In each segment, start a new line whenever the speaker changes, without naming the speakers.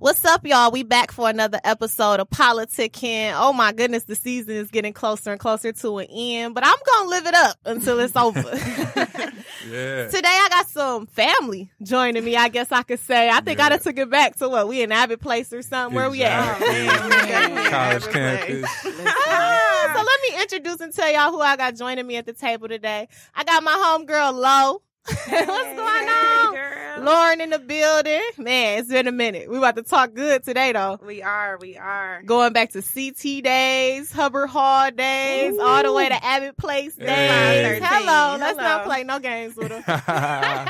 What's up, y'all? We back for another episode of PoliticKen. Oh my goodness, the season is getting closer and closer to an end, but I'm gonna live it up until it's over.
Yeah.
Today I got some family joining me. I guess I could say. I think I
Yeah.
done took it back to what we in Abbott Place or something. Where we at?
Exactly. College campus.
Ah, so let me introduce and tell y'all who I got joining me at the table today. I got my homegirl Lo. What's going on?
girl?
Lauren in the building. Man, it's been a minute. We about to talk good today though.
We are, we are.
Going back to CT days, Hubbard Hall days, all the way to Abbott Place days.
Hey.
Hello, let's not play no games with her.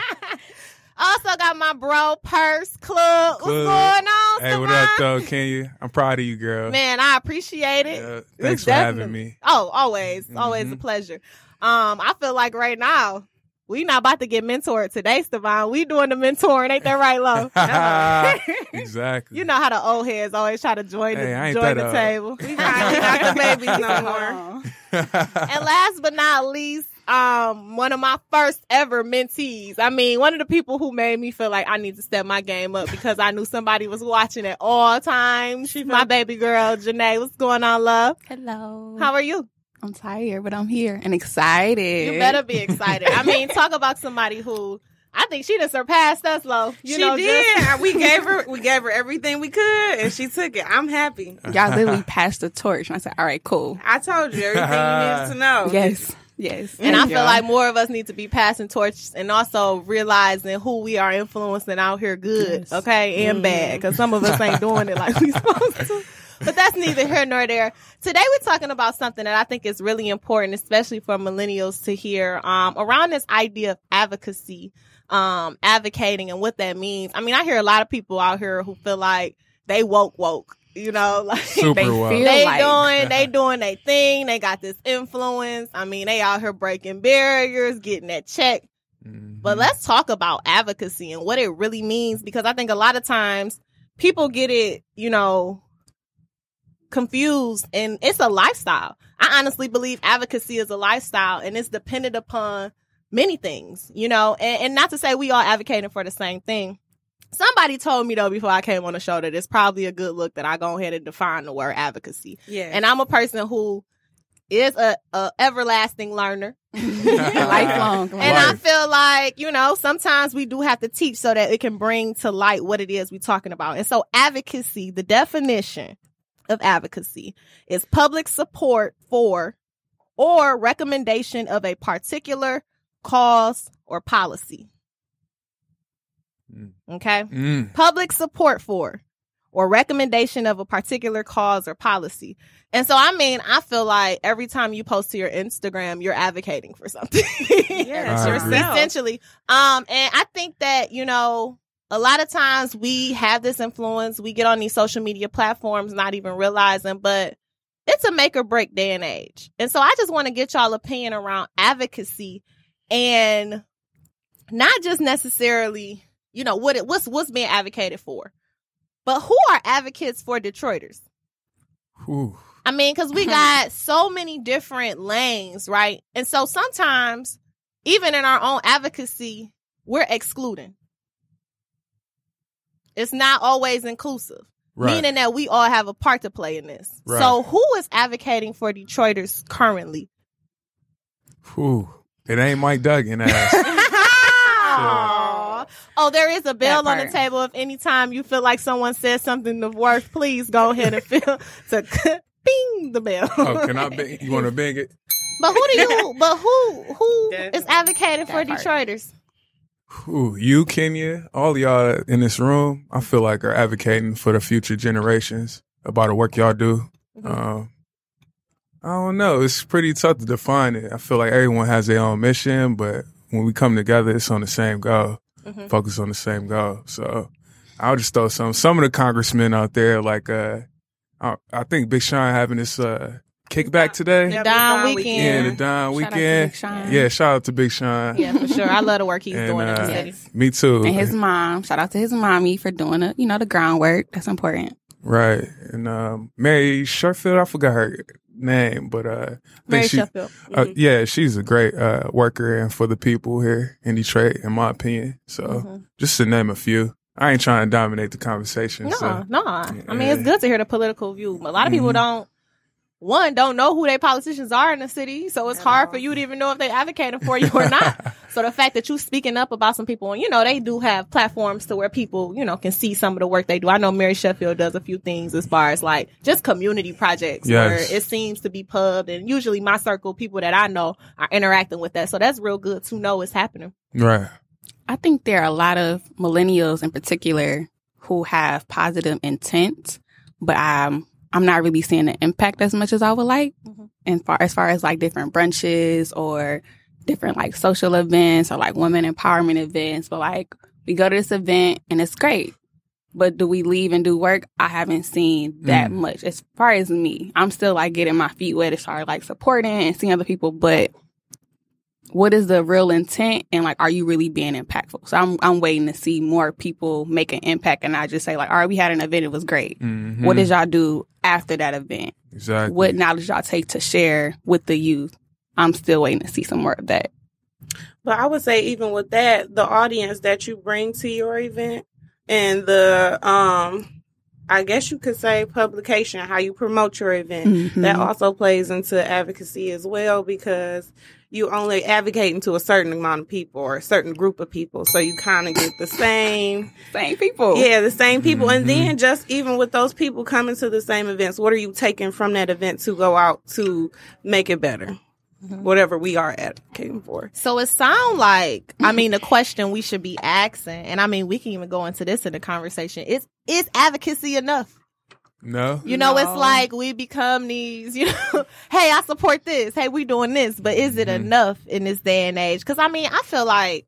also got my bro Purse Club. What's going on,
hey, what up,
Savon?
though, Kenya? I'm proud of you, girl.
Man, I appreciate it.
Yeah,
It's
thanks for having me.
Oh, always, always a
Mhm.
pleasure. Um, I feel like right now we not about to get mentored today, Stevan. We doing the mentoring, ain't that right, Lo?
exactly.
you know how the old heads always try to join the
ain't
join the
old.
table.
We not, we not the babies no more.
and last but not least, um, one of my first ever mentees. I mean, one of the people who made me feel like I need to step my game up because I knew somebody was watching at all times. my baby girl, Janae. What's going on, love?
Hello.
How are you?
I'm tired, but I'm here and excited.
You better be excited. I mean, talk about somebody who I think she done surpassed us, Lo. You
she
know,
did.
just- uh,
we gave her, we gave her everything we could, and she took it. I'm happy.
Y'all literally passed the torch, and I said, "All right, cool.
I told you everything you needed to know.
Yes, yes."
and I feel
Yeah.
like more of us need to be passing torches and also realizing who we are influencing out here good,
Yes.
okay, and bad. Mm. Because some of us ain't doing it like we supposed to. But that's neither here nor there. Today we're talking about something that I think is really important, especially for millennials to hear um, around this idea of advocacy, um, advocating, and what that means. I mean, I hear a lot of people out here who feel like they woke woke. You know, like
Super
they
well.
they
like-
doing they doing their thing. They got this influence. I mean, they out here breaking barriers, getting that check.
Mhm.
But let's talk about advocacy and what it really means because I think a lot of times people get it, you know, confused and it's a lifestyle. I honestly believe advocacy is a lifestyle and it's dependent upon many things, you know, and, and not to say we all advocating for the same thing. Somebody told me though before I came on the show that it's probably a good look that I go ahead and define the word advocacy.
Yeah.
And I'm a person who is a, a everlasting learner.
lifelong.
And I feel like, you know, sometimes we do have to teach so that it can bring to light what it is we're talking about. And so advocacy, the definition of advocacy is public support for or recommendation of a particular cause or policy.
Mm.
Okay?
Mm.
Public support for or recommendation of a particular cause or policy. And so, I mean, I feel like every time you post to your Instagram, you're advocating for something.
yeah,
I
it's
agree.
yourself.
essentially. Um, and I think that, you know, a lot of times we have this influence. We get on these social media platforms, not even realizing, but it's a make or break day and age. And so I just want to get y'all opinion around advocacy and not just necessarily, you know, what it, what's, what's being advocated for, but who are advocates for Detroiters?
Whew.
I mean, because we got so many different lanes, right? And so sometimes, even in our own advocacy, we're excluding. It's not always inclusive,
Right.
meaning that we all have a part to play in this.
Right.
So, who is advocating for Detroiters currently?
Whew. It ain't Mike Duggan ass.
Aw. Oh, there is a bell on the table. If anytime you feel like someone says something of worth, please go ahead and feel to bing the bell.
oh, can I bang? You want to bang it?
But who do you? But who who is advocating for
That part.
Detroiters?
Whew. You, Kenya, all y'all in this room, I feel like are advocating for the future generations about the work y'all do.
Mm-hmm.
Um, I don't know. It's pretty tough to define it. I feel like everyone has their own mission, but when we come together, it's on the same goal.
Mhm.
Focus on the same goal. So I'll just throw some. Some of the congressmen out there, like uh, I, I think Big Sean having this uh kickback today.
Yep,
Don
it's Don
Weekend.
Yeah, the
weekend.
Don
Shout out to
weekend.
Big Sean.
Yeah, shout out to Big Sean.
Yeah, for sure. I love the work he's
And,
doing
uh,
city.
Me too.
And his mom. Shout out to his mommy for doing it. You know the groundwork. That's important.
Right. And um, Mary Sherfield, I forgot her name, but uh, I think
Mary
she,
Sheffield.
uh, yeah, she's a great uh worker and for the people here in Detroit, in my opinion. So
Mhm.
just to name a few, I ain't trying to dominate the conversation.
No,
so.
no. I mean, it's good to hear the political view. A lot of people
Mhm.
don't. One don't know who their politicians are in the city, so it's
At
hard for you to even know if they advocating for you or not. so the fact that you speaking up about some people, and you know, they do have platforms to where people, you know, can see some of the work they do. I know Mary Sheffield does a few things as far as like just community projects
Yes.
where it seems to be pubbed, and usually my circle, people that I know, are interacting with that. So that's real good to know it's happening.
Right.
I think there are a lot of millennials in particular who have positive intent, but I'm I'm not really seeing the impact as much as I would like.
Mhm.
And far as far as like different brunches or different like social events or like women empowerment events, but like we go to this event and it's great. But do we leave and do work? I haven't seen that
Mm.
much. As far as me, I'm still like getting my feet wet as far as like supporting and seeing other people, but what is the real intent and like are you really being impactful? So i'm i'm waiting to see more people make an impact and i just say like all right we had an event it was great.
Mhm.
what did y'all do after that event?
Exactly?
what knowledge y'all take to share with the youth? I'm still waiting to see some more of that.
But I would say even with that, the audience that you bring to your event and the um I guess you could say publication, how you promote your event. That
Mhm.
also plays into advocacy as well because you only advocating to a certain amount of people or a certain group of people. So you kind of get the same
same people
Yeah, the same people.
Mhm.
And then just even with those people coming to the same events, what are you taking from that event to go out to make it better?
Mhm.
Whatever we are advocating for.
So it sound like I mean the question we should be asking, and I mean we can even go into this in the conversation. Is is advocacy enough?
no.
You know, it's like we become these, you know, hey, I support this. Hey, we doing this, but is it
Mhm.
enough in this day and age? Cause I mean, I feel like,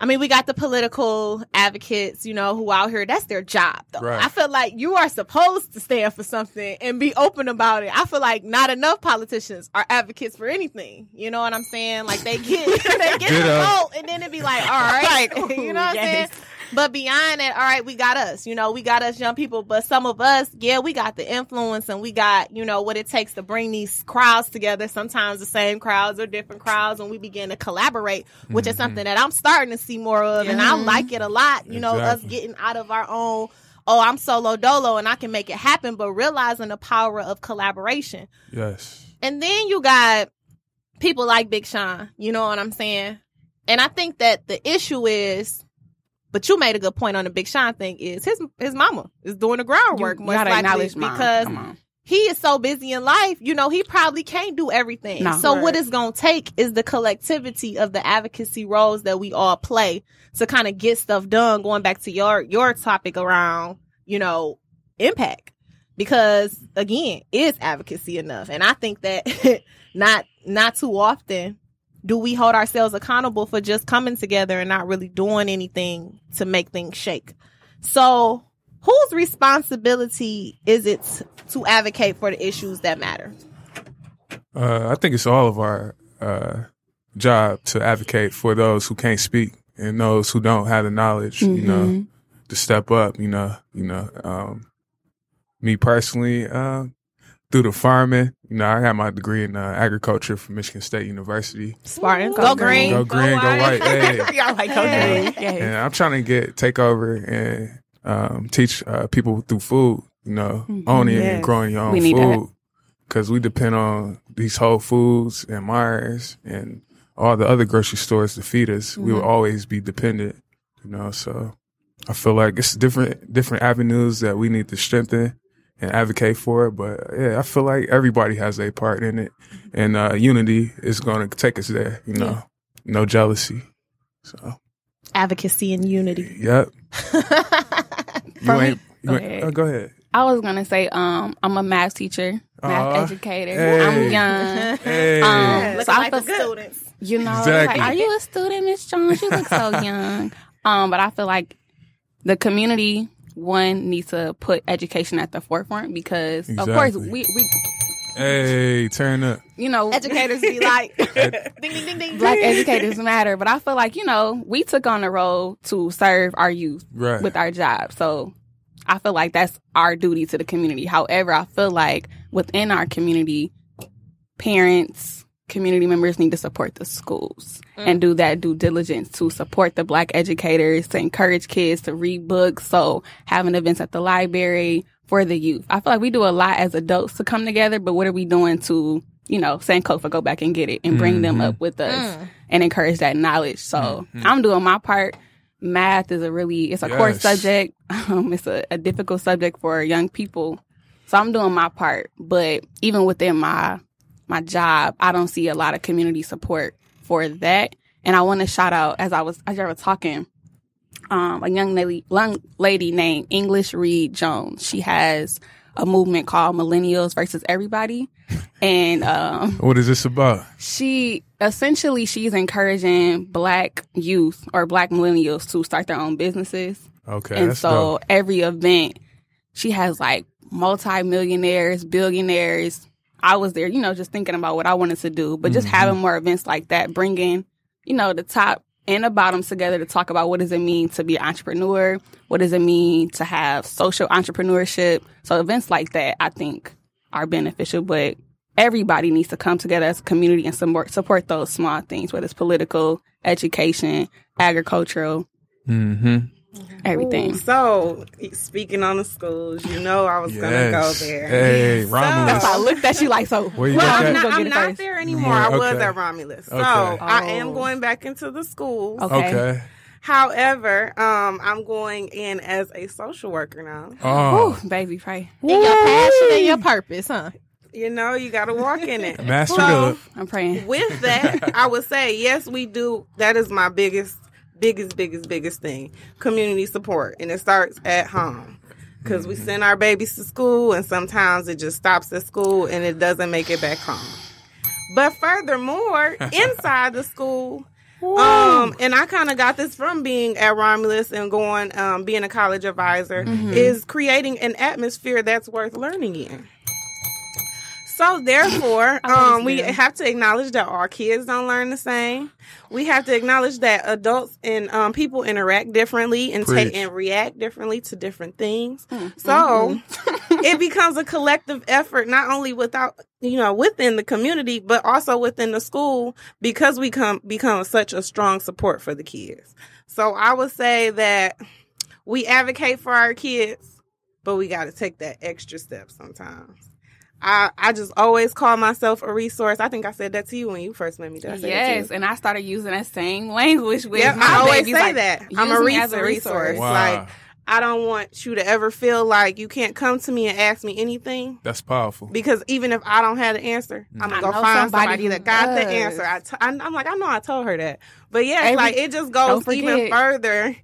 I mean, we got the political advocates, you know, who out here, that's their job though.
Right.
I feel like you are supposed to stand for something and be open about it. I feel like not enough politicians are advocates for anything. You know what I'm saying? Like they get, they get the vote and then it'd be like, all right,
Like,
you know what I'm saying? But beyond that, all right, we got us. You know, we got us young people. But some of us, yeah, we got the influence and we got, you know, what it takes to bring these crowds together. Sometimes the same crowds or different crowds, and we begin to collaborate, which is
Mhm.
something that I'm starting to see more of, and I like it a lot. You know, us getting out of our own. Oh, I'm solo dolo and I can make it happen, but realizing the power of collaboration.
Yes.
And then you got people like Big Sean, you know what I'm saying? And I think that the issue is, but you made a good point on the Big Sean thing is his his mama is doing the groundwork
you,
most
gotta
likely because he is so busy in life, you know, he probably can't do everything.
No.
so what it's going to take is the collectivity of the advocacy roles that we all play to kind of get stuff done going back to your your topic around, you know, impact. Because again, is advocacy enough? And I think that not not too often do we hold ourselves accountable for just coming together and not really doing anything to make things shake. So, whose responsibility is it to advocate for the issues that matter?
Uh, I think it's all of our uh, job to advocate for those who can't speak and those who don't have the knowledge. You know,
Mhm.
to step up. You know, you know. Um, me personally, um, through the farming, you know, I got my degree in uh, agriculture from Michigan State University,
Spartan,
Go
go,
green.
green.
Go green, go white, hey.
Y'all like okay.
Hey.
Yes.
and I'm trying to get take over and um, teach uh, people through food. You know,
Mhm.
owning and
Yes.
growing your own
We
food because we depend on these Whole Foods and Meijers and all the other grocery stores to feed us. We will
Mm-hmm.
always be dependent. You know, so I feel like it's different different avenues that we need to strengthen and advocate for. It. But yeah, I feel like everybody has a part in it, and uh, unity is going to take us there. You know, no jealousy. So,
Advocacy and unity.
yep. You ain't. You
go
ain't
ahead.
oh, go ahead.
I was gonna say, um, I'm a math teacher, math
Aw.
educator.
Hey.
I'm young.
Hey.
Um,
Looking
so I
like the
feel-
students.
You know,
Exactly.
like, are you a student, Miss Jones? You look so young. Um, but I feel like the community one needs to put education at the forefront because, of course, we, we
hey, turn up.
you know,
Educators be like, ding, ding, ding, ding.
black educators matter. But I feel like you know, we took on the role to serve our youth
Right.
with our job. So I feel like that's our duty to the community. However, I feel like within our community, parents, community members need to support the schools and do that due diligence to support the black educators, to encourage kids to read books. So having events at the library for the youth. I feel like we do a lot as adults to come together, but what are we doing to, you know, Sankofa go back and get it and bring them up mm-hmm. with us mm. and encourage that knowledge. So mm-hmm. I'm doing my part. Math is a really, it's a core subject. Um, it's a, a difficult subject for young people. So I'm doing my part. But even within my my job, I don't see a lot of community support for that. And I want to shout out as I was as you were talking, um, a young lady, young lady named English Reed Jones. She has a movement called Millennials versus Everybody, and um,
What is this about?
she essentially she's encouraging Black youth or Black millennials to start their own businesses.
Okay,
and so
dope.
every event, she has like multi-millionaires, billionaires. I was there, you know, just thinking about what I wanted to do, but just
Mm-hmm.
having more events like that, bringing, you know, the top and the bottoms together to talk about what does it mean to be an entrepreneur? What does it mean to have social entrepreneurship? So events like that, I think, are beneficial, but everybody needs to come together as a community and support, support those small things, whether it's political, education, agricultural,
Mm-hmm.
Everything.
Ooh, so speaking on the schools, you know I was gonna go there.
Hey,
So-
Romulus.
I looked at you like so.
Where you
Well, I'm
that?
not,
Go get
I'm not there anymore.
Yeah,
I was at Romulus. So
Okay.
I am
Oh.
going back into the schools.
Okay.
Okay.
However, um, I'm going in as a social worker now.
Oh,
Whew, baby, pray.
And your passion and your purpose, huh?
You know, you got to walk in it.
Master
So,
I'm praying.
with that, I would say yes, we do. That is my biggest, biggest, biggest, biggest thing: community support, and it starts at home. Because we send our babies to school, and sometimes it just stops at school and it doesn't make it back home. But furthermore, inside the school, um, and I kind of got this from being at Romulus and going, um, being a college advisor, is creating an atmosphere that's worth learning in. So therefore, um, we have to acknowledge that our kids don't learn the same. We have to acknowledge that adults and um, people interact differently and take and react differently to different things.
Mm,
So
mm-hmm.
it becomes a collective effort, not only without you know within the community, but also within the school because we come become such a strong support for the kids. So I would say that we advocate for our kids, but we got to take that extra step sometimes. I, I just always call myself a resource. I think I said that to you when you first met me. Did I say
Yes, and I started using that same language with
Yep,
my
I always
babies,
say
like,
that. I'm a
use me
resource.
as a resource.
Wow.
Like I don't want you to ever feel like you can't come to me and ask me anything
That's powerful.
because even if I don't have the answer, mm.
I'm
gonna go find
somebody
somebody, that got the
does.
answer. I t- I, I'm like, I know I told her that, but yeah,
Every-
like it just goes even further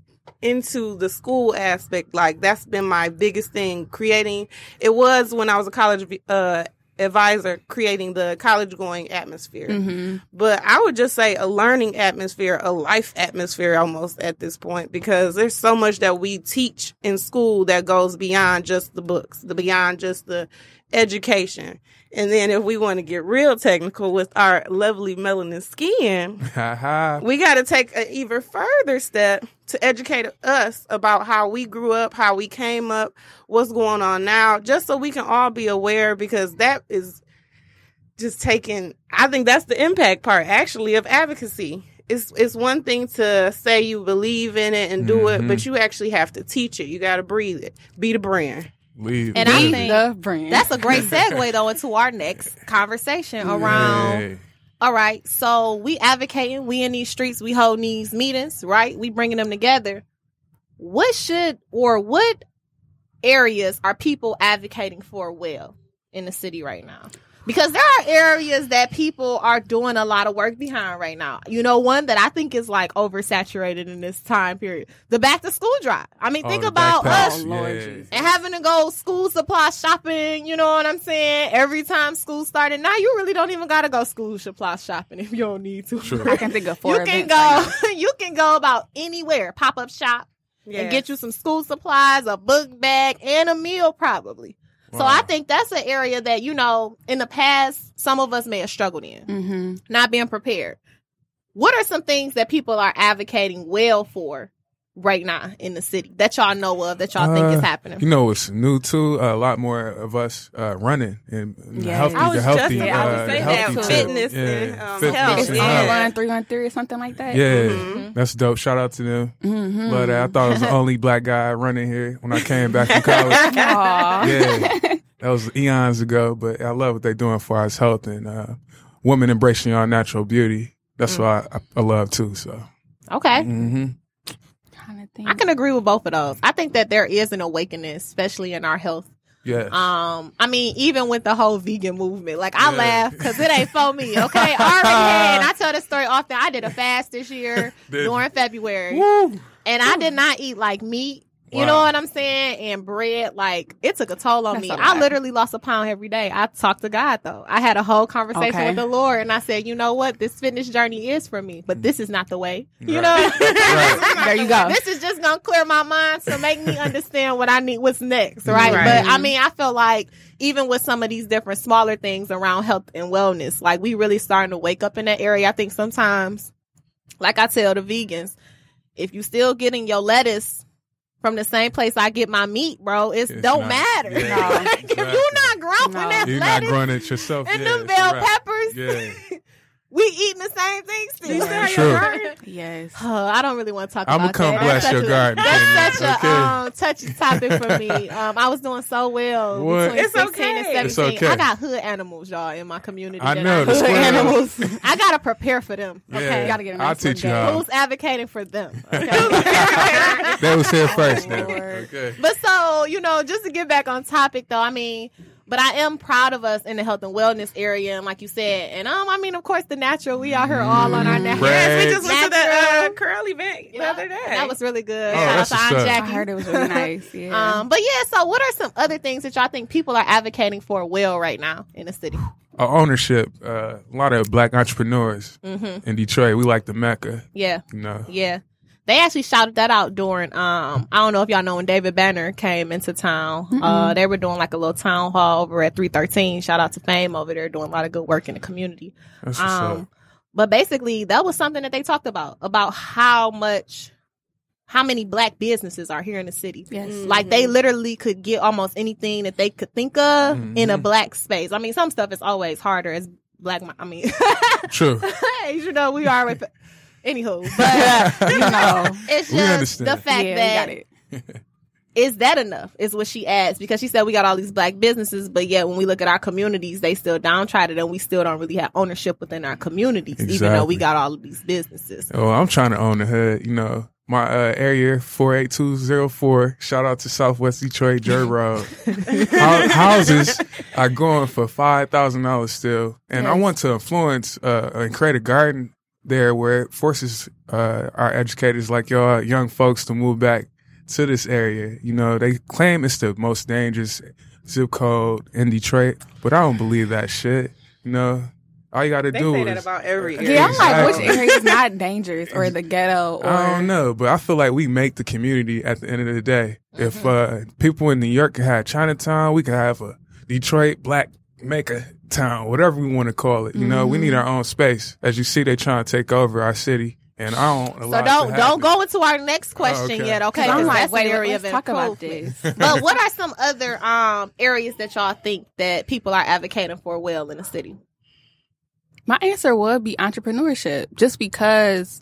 into the school aspect. Like that's been my biggest thing. Creating it was when I was a college uh, advisor, creating the college going atmosphere.
hmm
But I would just say a learning atmosphere, a life atmosphere almost at this point, because there's so much that we teach in school that goes beyond just the books, the beyond just the education. And then if we want to get real technical with our lovely melanin skin, we got to take an even further step to educate us about how we grew up, how we came up, what's going on now, just so we can all be aware because that is just taking I think that's the impact part actually of advocacy. It's it's one thing to say you believe in it and do it,
Mhm.
but you actually have to teach it. You got to breathe it. Be the brand.
Leave.
And I
Leave.
think
the brand.
That's a great segue though into our next conversation around
Hey.
all right, so we advocating, we in these streets, we hold these meetings, right? We bringing them together. What should or what areas are people advocating for well in the city right now? Because there are areas that people are doing a lot of work behind right now. You know, one that I think is like oversaturated in this time period. The back to school drive. I mean,
Oh,
think about
backpacks.
us
Oh, Lord
Yeah.
And having to go school supply shopping, you know what I'm saying? Every time school started. Now you really don't even gotta go school supply shopping if you don't need to.
Sure.
I can think of four
you can
events right
go you can go about anywhere, pop up shop and get you some school supplies, a book bag, and a meal probably. So I think that's an area that, you know, in the past some of us may have struggled in.
Mhm.
not being prepared. What are some things that people are advocating well for right now in the city that y'all know of that y'all think is
Uh,
happening?
You know, it's new too. a lot more of us uh, running and and
Yes.
healthy.
I was
the healthy,
just about
uh,
to say
healthy
that.
tip.
Fitness
yeah.
and, um,
Fitness
health.
It's
and
Yeah.
health.
online three on three or something like that.
Yeah,
Mm-hmm.
that's dope. Shout out to them.
Mm-hmm.
Love that. I thought I was the only black guy running here when I came back from college. Yeah, that was eons ago. But I love what they're doing for our health and uh, women embracing our natural beauty. That's what I, I love too. So,
Okay.
hmm
I can agree with both of those. I think that there is an awakening, especially in our health.
yes,
Um, I mean, even with the whole vegan movement, like I
Yeah.
laugh because it ain't for me. Okay, already had. I tell this story often. I did a fast this year during February,
Woo.
and I did not eat like meat. You
Wow.
know what I'm saying? And bread, like it took a toll on
That's
me. I literally lost a pound every day. I talked to God though. I had a whole conversation
Okay.
with the Lord, and I said, you know what? This fitness journey is for me, but mm. this is not the way. You
Right.
know.
Right.
There you go.
This is just gonna clear my mind to make me understand what I need, what's next, right?
Right.
But I mean, I feel like even with some of these different smaller things around health and wellness, like we really starting to wake up in that area. I think sometimes, like I tell the vegans, if you still getting your lettuce from the same place I get my meat, bro, it
It's
don't
not-
matter.
yeah,
like, if you're not growing
No.
that
You're not
lettuce
growing it yourself.
and
yeah,
them
it's
bell
a wrap.
peppers,
Yeah,
we eating the same thing still.
You still have
True.
your garden?
yes.
Oh, I don't really want to talk about it.
I'ma
about
come
that.
bless
That's
your
such a-
garden,
That's
Kenya.
such a um, touchy topic for me. Um, I was doing so well
What?
between
It's
16
okay.
and
It's
17.
okay.
I got hood animals, y'all, in my community.
I know, the
I,
squirrels.
animals.
I gotta prepare for them.
yeah.
Okay,
gotta get a
I'll
nice
teach you
little
how.
who's advocating for them? Okay.
They was here first. Then.
Lord.
Okay.
But so, you know, just to get back on topic though, I mean, but I am proud of us in the health and wellness area, and like you said, and um, I mean, of course, the natural. We out here all on our natural.
Right.
Yes, we just went to the uh,
Natural.
curl event the
Yeah,
other day.
That was really good.
Oh,
Shout out
that's
to Aunt. Jackie.
I heard it was really nice. Yeah.
Um, but yeah, so what are some other things that y'all think people are advocating for well right now in the city?
Uh, ownership. Uh, a lot of black entrepreneurs
Mm-hmm.
in Detroit. We like the mecca.
Yeah,
You know.
yeah. They actually shouted that out during um I don't know if y'all know when David Banner came into town. Uh they were doing like a little town hall over at 313. Shout out to Fame over there doing a lot of good work in the community.
That's
Um but basically that was something that they talked about about how much how many black businesses are here in the city.
yes.
Like they literally could get almost anything that they could think of in a
Mhm.
black space. I mean, some stuff is always harder as black. I mean,
True.
you know, we are with. Anywho, but
you know.
it's
We
just
understand.
the fact
yeah, we
that
got it.
is that enough? Is what she asked because she said we got all these black businesses, but yet when we look at our communities, they still downtrodden and we still don't really have ownership within our communities, even though we
Exactly.
got all of these businesses.
Oh, I'm trying to own the hood. You know, my uh, area four eight two zero four. Shout out to Southwest Detroit, Jerry Road. Hou- houses are going for five thousand dollars still, and I
Yes.
want to influence uh, and create a garden there where it forces uh, our educators like y'all young folks to move back to this area. You know, they claim it's the most dangerous zip code in Detroit, but I don't believe that shit. You know, all you got to
they
do
say
is
that about every area.
Yeah, I'm like, which area is not dangerous or the ghetto or
I don't know, but I feel like we make the community at the end of the day. If uh, people in New York could have Chinatown, we could have a Detroit Black Maker Town, whatever we want to call it. You know, we need our own space. As you see, they're trying to take over our city, and I don't.
So
allow it to
don't don't go into our next question
okay.
yet, okay?
'Cause I'm
'Cause
like,
that's
wait,
an area
let's
of
talk about
improvement.
this.
but what are some other um areas that y'all think that people are advocating for well in the city?
My answer would be entrepreneurship, just because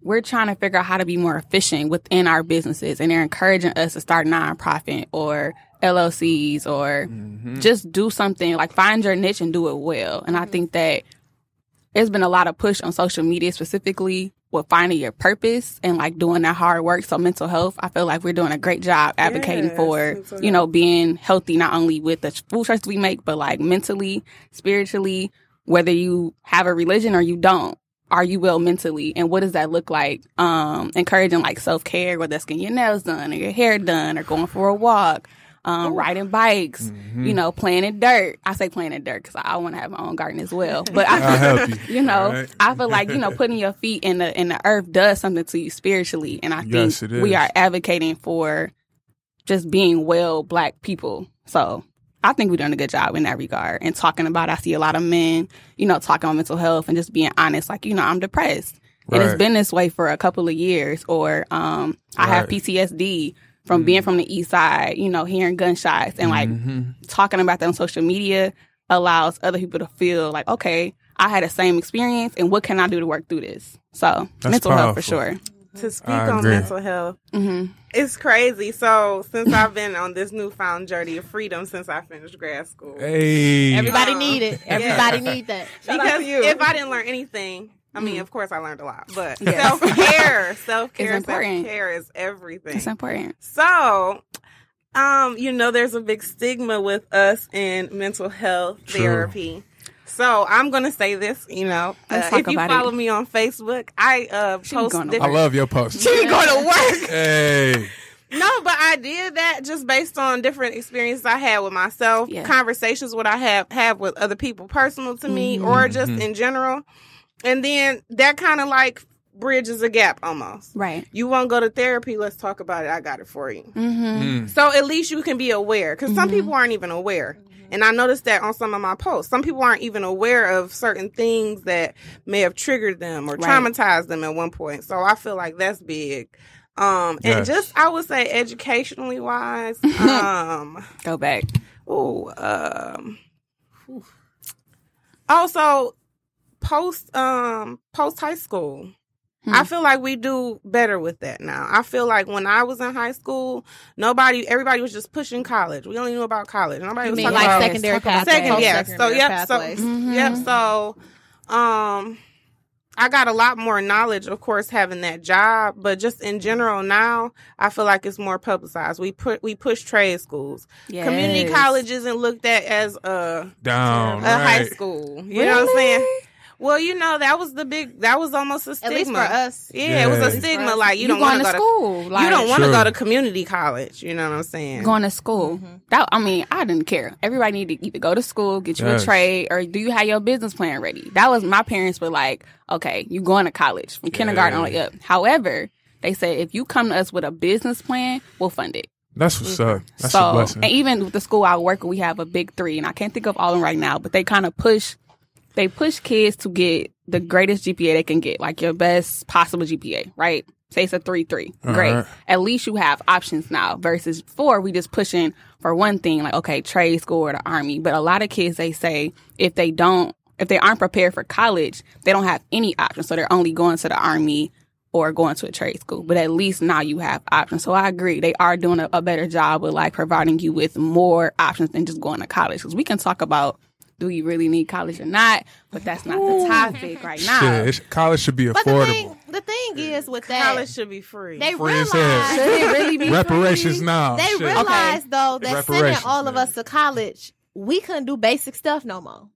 we're trying to figure out how to be more efficient within our businesses, and they're encouraging us to start a nonprofit or LLCs or
Mhm.
just do something like find your niche and do it well. And I think that there's been a lot of push on social media specifically with finding your purpose and like doing that hard work. So mental health, I feel like we're doing a great job advocating
Yes,
for, you know, being healthy, not only with the food choices we make, but like mentally, spiritually, whether you have a religion or you don't. Are you well mentally? And what does that look like? Um, encouraging like self care, whether that's getting your nails done or your hair done or going for a walk, um, riding bikes,
Mm-hmm.
you know, planting dirt. I say planting dirt because I want to have my own garden as well. But I
help you.
you know,
right?
I feel like you know putting your feet in the in the earth does something to you spiritually, and I
Yes,
think we are advocating for just being well black people. So I think we're doing a good job in that regard and talking about. I see a lot of men, you know, talking about mental health and just being honest. Like you know, I'm depressed. and it's
Right.
been this way for a couple of years. Or um, I have
Right.
PTSD from being from the east side, you know, hearing gunshots and like
Mhm.
talking about that on social media allows other people to feel like, okay, I had the same experience, and what can I do to work through this? So
That's
mental health for sure.
To speak
I
on
agree.
mental health,
hmm
it's crazy. So since I've been on this newfound journey of freedom since I finished grad school,
Hey.
Everybody
Um,
need it.
yeah.
Everybody need that.
Shout
because
you.
if I didn't learn anything, I mean,
Mhm.
of course I learned a lot, but
Yes.
self care, self care,
It's
self
important.
care is everything.
It's important.
So, um, you know, there's a big stigma with us in mental health
True.
therapy. So I'm gonna say this, you know, uh, if you follow
it.
me on Facebook, I uh,
She be
post
going
I love your post.
She be going to work.
hey.
No, but I did that just based on different experiences I had with myself,
Yeah.
conversations what I have have with other people personal to me,
Mhm.
or just
Mhm.
in general, and then that kind of like bridges a gap almost.
Right.
You won't go to therapy? Let's talk about it. I got it for you.
Mm-hmm.
Mm.
So at least you can be aware because some
Mhm.
people aren't even aware. And I noticed that on some of my posts. Some people aren't even aware of certain things that may have triggered them or
Right.
traumatized them at one point. So I feel like that's big. Um, and just I would say educationally wise, um,
Go back.
oh, um, also post um post high school.
Hmm.
I feel like we do better with that now. I feel like when I was in high school, nobody, everybody was just pushing college. We only knew about college. Nobody
You
was
mean
talking
like
about
secondary
talk about
pathways?
second. Yes. So
post-secondary
yep. So
pathways.
Mhm.
yep. So, um, I got a lot more knowledge, of course, having that job, but just in general now, I feel like it's more publicized. We put we push trade schools. Community
Yes.
college isn't looked at as a
Down.
a high school. You know what I'm saying?
Really?
Well, you know that was the big. That was almost a stigma.
At
stigma.
least for us.
Yeah, it was a stigma. Like you,
You,
don't want
to
to go
school?
to.
Like,
you don't want to
True.
go to community college. You know what I'm saying?
going to school. Mm-hmm. That I mean, I didn't care. Everybody need to either go to school, get you
Yes.
a trade, or do you have your business plan ready? That was my parents were like, okay, you going to college from kindergarten on up. However, they said if you come to us with a business plan, we'll fund it.
That's what's mm-hmm. up. That's
so,
a blessing.
and even with the school I work with, we have a big three, and I can't think of all of them right now, but they kind of push, they push kids to get the greatest GPA they can get, like your best possible GPA, right? Say it's a three three, great.
Uh-huh.
At least you have options now. Versus four, we just pushing for one thing, like okay, trade school or the army. But a lot of kids they say if they don't, if they aren't prepared for college, they don't have any options, so they're only going to the army or going to a trade school. But at least now you have options. So I agree. They are doing a, a better job with like providing you with more options than just going to college. Because we can talk about do you really need college or not, but that's not the topic right now.
Shit, it college should be
But the
affordable.
thing, the thing is with that,
college should be free.
they
Free
realize.
Should it really be
Reparations
free?
now.
they
Shit.
realize though that sending
Reparations,
all of us to college, we couldn't do basic stuff no more.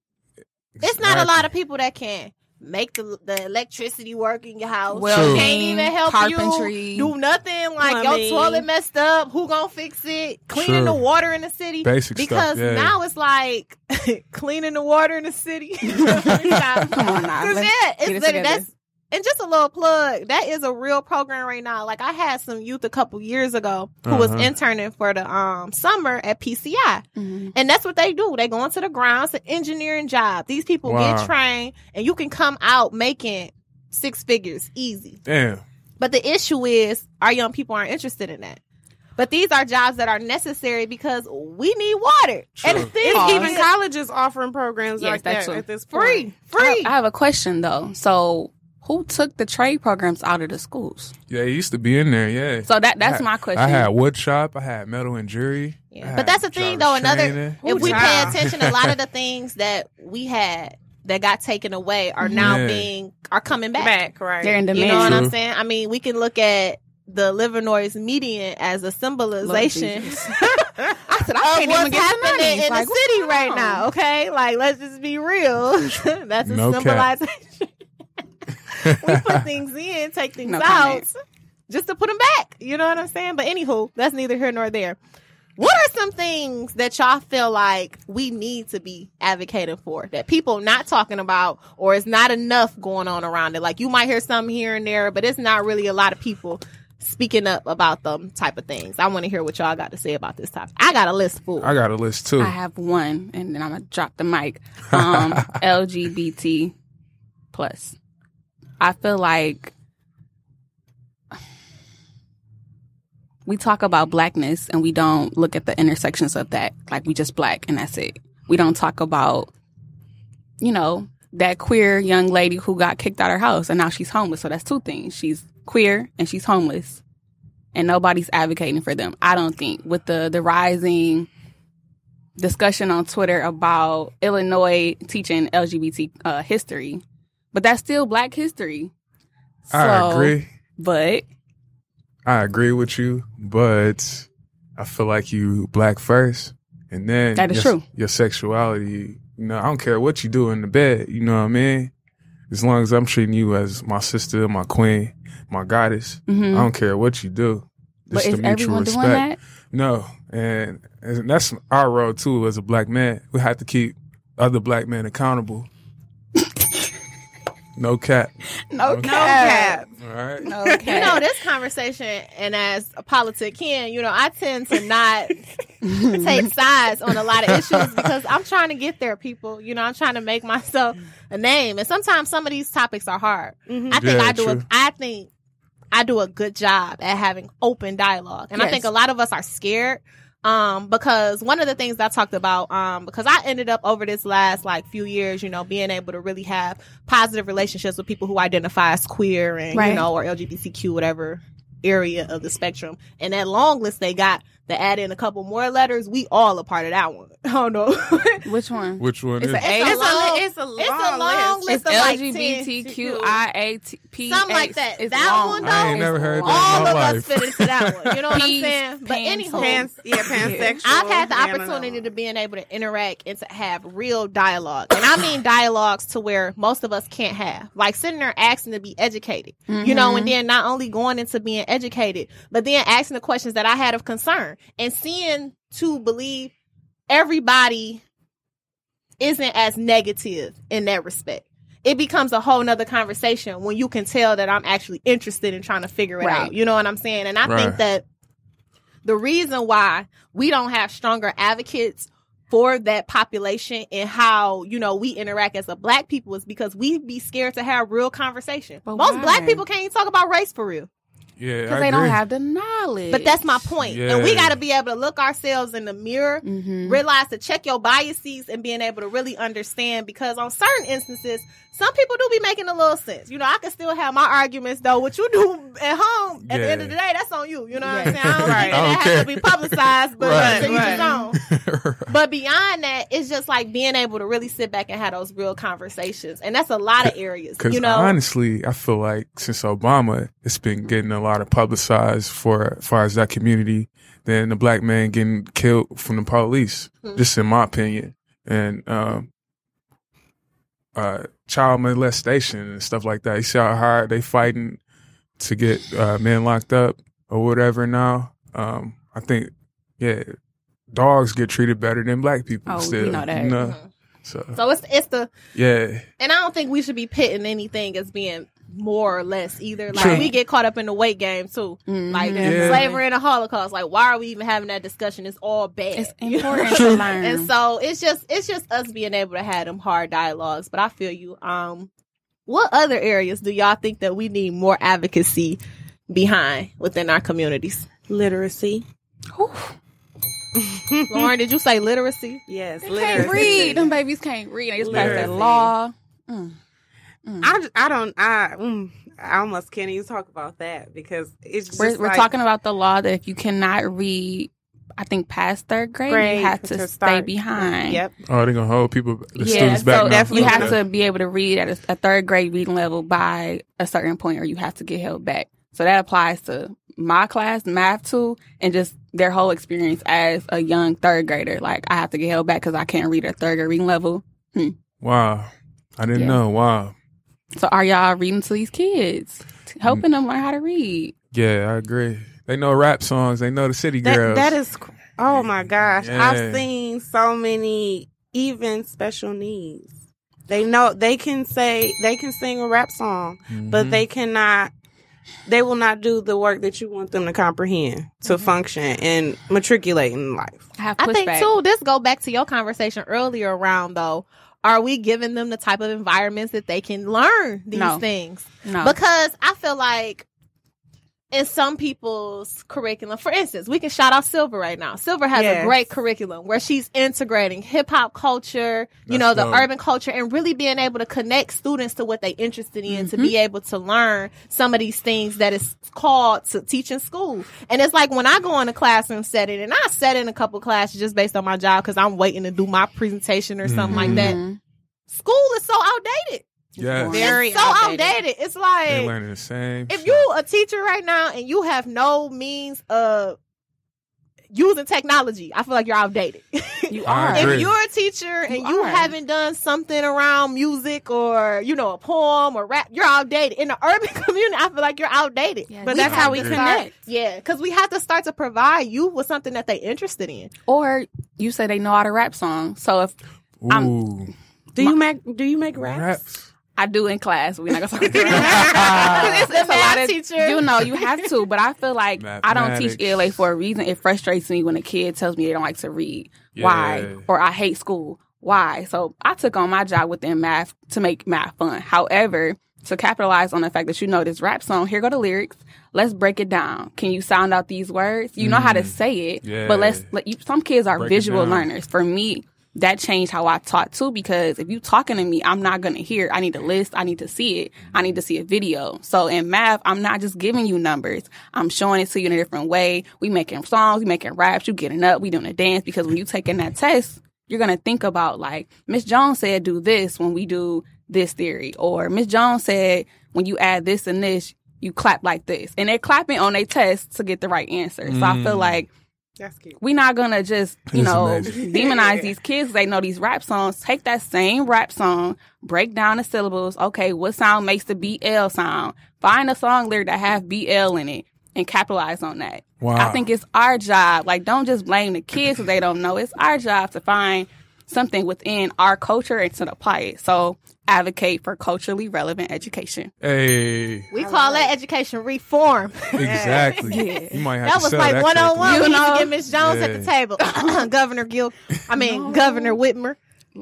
It's not a lot of people that can make the the electricity work in your house.
Welding,
can't even help
carpentry.
you do nothing. Like
Plumbing.
your toilet messed up. Who gonna fix it? Cleaning
True.
the water in the city.
Basic
because
stuff. Yeah.
now it's like cleaning the water in the city.
Come on now.
Yeah, it's
get it
that's and just a little plug. That is a real program right now. Like I had some youth a couple years ago who was
Uh-huh.
interning for the um summer at PCI,
Mhm.
and that's what they do. They go into the grounds, an engineering job. These people
Wow.
get trained, and you can come out making six figures easy.
Damn.
But the issue is our young people aren't interested in that. But these are jobs that are necessary because we need water. And
True.
thing
It's even colleges offering programs
Yes,
like that
true.
at this
free, free.
I, I have a question though. So who took the trade programs out of the schools?
Yeah, it used to be in there. Yeah.
So that that's
I-
my question.
I had wood shop. I had metal and jewelry.
Yeah. But that's the thing,
driver's
though. Another,
training.
if we pay
child.
attention, a lot of the things that we had that got taken away are mm-hmm. now
Yeah.
being are coming back.
Back, right?
They're in
You know what
True.
I'm saying? I mean, we can look at the Livernois median as a symbolization I
said, I can't
what's
even get the
happening
money.
in
Like,
the city right
wrong?
now. Okay, like let's just be real. That's a
No
symbolization. we put things in, take things
No
out,
comment.
just to put them back. You know what I'm saying? But anywho, that's neither here nor there. What are some things that y'all feel like we need to be advocating for that people not talking about or is not enough going on around it? Like you might hear some here and there, but it's not really a lot of people speaking up about them type of things. I want to hear what y'all got to say about this topic. I got a list full.
I got a list too.
I have one, and then I'm gonna drop the mic. Um, LGBT plus. I feel like we talk about blackness and we don't look at the intersections of that. Like we just black and that's it. We don't talk about, you know, that queer young lady who got kicked out of her house and now she's homeless. So that's two things. She's queer and she's homeless. And nobody's advocating for them. I don't think with the the rising discussion on Twitter about Illinois teaching LGBT uh, history, but that's still Black history.
I agree.
but
I agree with you, but I feel like you black first, and then
That is
your,
true.
Your sexuality, you know, I don't care what you do in the bed. You know what I mean? As long as I'm treating you as my sister, my queen, my goddess,
mhm.
I don't care what you do.
but is
the mutual
everyone
respect.
doing that?
No, and, and that's our role too as a black man. We have to keep other black men accountable. No cap.
No
No
No cap.
All right.
No
You know, this conversation, and as a politician, you know, I tend to not take sides on a lot of issues because I'm trying to get there, people. You know, I'm trying to make myself a name. And sometimes some of these topics are hard. Mm-hmm. I think
Yeah,
I do a. I think I do a good job at having open dialogue. And I think a lot of us are scared. Um, because one of the things I talked about, um, because I ended up over this last like few years, you know, being able to really have positive relationships with people who identify as queer and, you know, or LGBTQ, whatever area of the spectrum. And that long list they got to add in a couple more letters, we all a part of that one. I don't know.
Which one?
Which one
It's
is?
a A.
It's
long-
a, it's a long,
it's a long
list.
list.
It's
of like 10,
LGBTQIA
Something like that.
It's
That
long.
one, though.
I ain't never heard that.
all
in my
of
life.
us fit into that one. You know what I'm saying? But
pans,
anyhow,
Pans, yeah, pansexual.
I've had the
yeah, no, no.
opportunity to being able to interact and to have real dialogue. And I mean dialogues to where most of us can't have. Like sitting there asking to be educated. You know, and mm-hmm. then not only going into being educated, but then asking the questions that I had of concern and seeing to believe everybody isn't as negative in that respect. It becomes a whole nother conversation when you can tell that I'm actually interested in trying to figure it
Right.
out. You know what I'm saying? And I
Right.
think that the reason why we don't have stronger advocates for that population and how you know we interact as a black people is because we be scared to have real conversation.
But
Most
why?
black people can't even talk about race for real.
Yeah,
Because
I
they don't have the knowledge.
But that's my point. And we got to be able to look ourselves in the mirror,
Mhm.
realize to check your biases and being able to really understand because on certain instances, some people do be making a little sense. You know, I can still have my arguments though. What you do at home, at the end of the day, that's on you. You know what I'm saying? I don't
Right.
think
I
that
don't
has
care.
to be publicized, but
Right.
to each his
Right.
own. But beyond that, it's just like being able to really sit back and have those real conversations. And that's a lot of areas.
Because
You know,
honestly, I feel like since Obama, it's been getting a lot of publicized for as far as that community than the black man getting killed from the police.
Hmm.
Just in my opinion, and um, uh, child molestation and stuff like that. You see how hard they fighting to get uh, men locked up or whatever. Now, um, I think, yeah, dogs get treated better than black people.
Oh,
still,
know that.
You know?
Mhm.
So
so it's it's the
yeah,
And I don't think we should be pitting anything as being more or less either. Like
True.
we get caught up in the weight game too.
Mhm.
Like
Yeah.
slavery and the Holocaust. Like why are we even having that discussion? It's all bad.
It's important to learn.
And so it's just it's just us being able to have them hard dialogues. But I feel you. Um what other areas do y'all think that we need more advocacy behind within our communities?
literacy.
Lauren, did you say literacy?
Yes,
They
literacy.
can't read. Them babies can't read. They just passed that
Literacy.
law. Mm.
I, just- I don't I mm, I almost can't even talk about that because it's just
We're, we're
like-
talking about the law that if you cannot read, I think past third grade,
Grade
you have
to
to, stay
start.
behind.
Yep.
oh, they're gonna hold people, the
yeah,
students back.
so
now.
definitely
you have
Okay.
to be able to read at a, a third grade reading level by a certain point, or you have to get held back. So that applies to my class, math too, and just their whole experience as a young third grader. Like I have to get held back because I can't read at third grade reading level.
Wow, I didn't
Yeah.
know. Wow.
So are y'all reading to these kids, helping them learn how to read?
Yeah, I agree. They know rap songs. They know the city
That,
girls.
that is oh my gosh.
Yeah.
I've seen so many even special needs. They know they can say they can sing a rap song, but
Mhm.
they cannot they will not do the work that you want them to comprehend to function and matriculate in life.
I have
I think
pushback.
too. This go back to your conversation earlier around though are we giving them the type of environments that they can learn these
No.
things?
No.
Because I feel like in some people's curriculum, for instance, we can shout out Silver right now. Silver has
Yes.
a great curriculum where she's integrating hip hop culture, you
That's
know, the
dope.
urban culture, and really being able to connect students to what they're interested in to be able to learn some of these things that is called to teach in school. And it's like when I go in a classroom setting, and I set in a couple classes just based on my job because I'm waiting to do my presentation or something like that.
Mhm.
School is so outdated.
Yes.
Very
it's so outdated.
outdated.
It's
They
like
learning the same.
if
shit.
you a teacher right now and you have no means of using technology, I feel like you're outdated.
You are.
if you're a teacher and
You
you haven't done something around music or you know a poem or rap, you're outdated. In the urban community, I feel like you're outdated.
Yeah,
But
we
that's how we
to
connect.
Yeah, because we have to start to provide you with something that they're interested in.
Or you say they know how to rap songs. So if I'm-
Do you make do you make raps?
raps.
I do in class, we're not gonna talk about
It's a math teacher.
You know, you have to, but I feel like I don't teach
Mathematics.
ELA for a reason. It frustrates me when a kid tells me they don't like to read. Why? Or I hate school. Why? So I took on my job within math to make math fun. However, to capitalize on the fact that you know this rap song, here go the lyrics. Let's break it down. Can you sound out these words? You know how to say it,
Mm. Yeah.
but let's let you. Some kids are
Break
visual learners. For me, that changed how I taught too. Because if you talking to me, I'm not gonna hear. I need a list. I need to see it. I need to see a video. So in math, I'm not just giving you numbers. I'm showing it to you in a different way. We making songs. We making raps. You getting up. We doing a dance. Because when you taking that test, you're gonna think about like Miss Jones said, do this when we do this theory, or Miss Jones said when you add this and this, you clap like this, and they're clapping on their test to get the right answer. So I feel
Mm.
like
That's cute.
we're not gonna just you
It's
know
amazing.
demonize these kids. They know these rap songs. Take that same rap song, break down the syllables. Okay, what sound makes the BL sound? Find a song lyric that have BL in it and capitalize on that.
Wow.
I think it's our job. Like, don't just blame the kids because they don't know. It's our job to find something within our culture and to apply it. So advocate for culturally relevant education.
Hey,
We call that education reform.
exactly.
Yeah.
You might have
That
to
was like
that
one on one.
You
We need to
know?
get Miss Jones at the table. Governor Gil, I mean Governor Whitmer,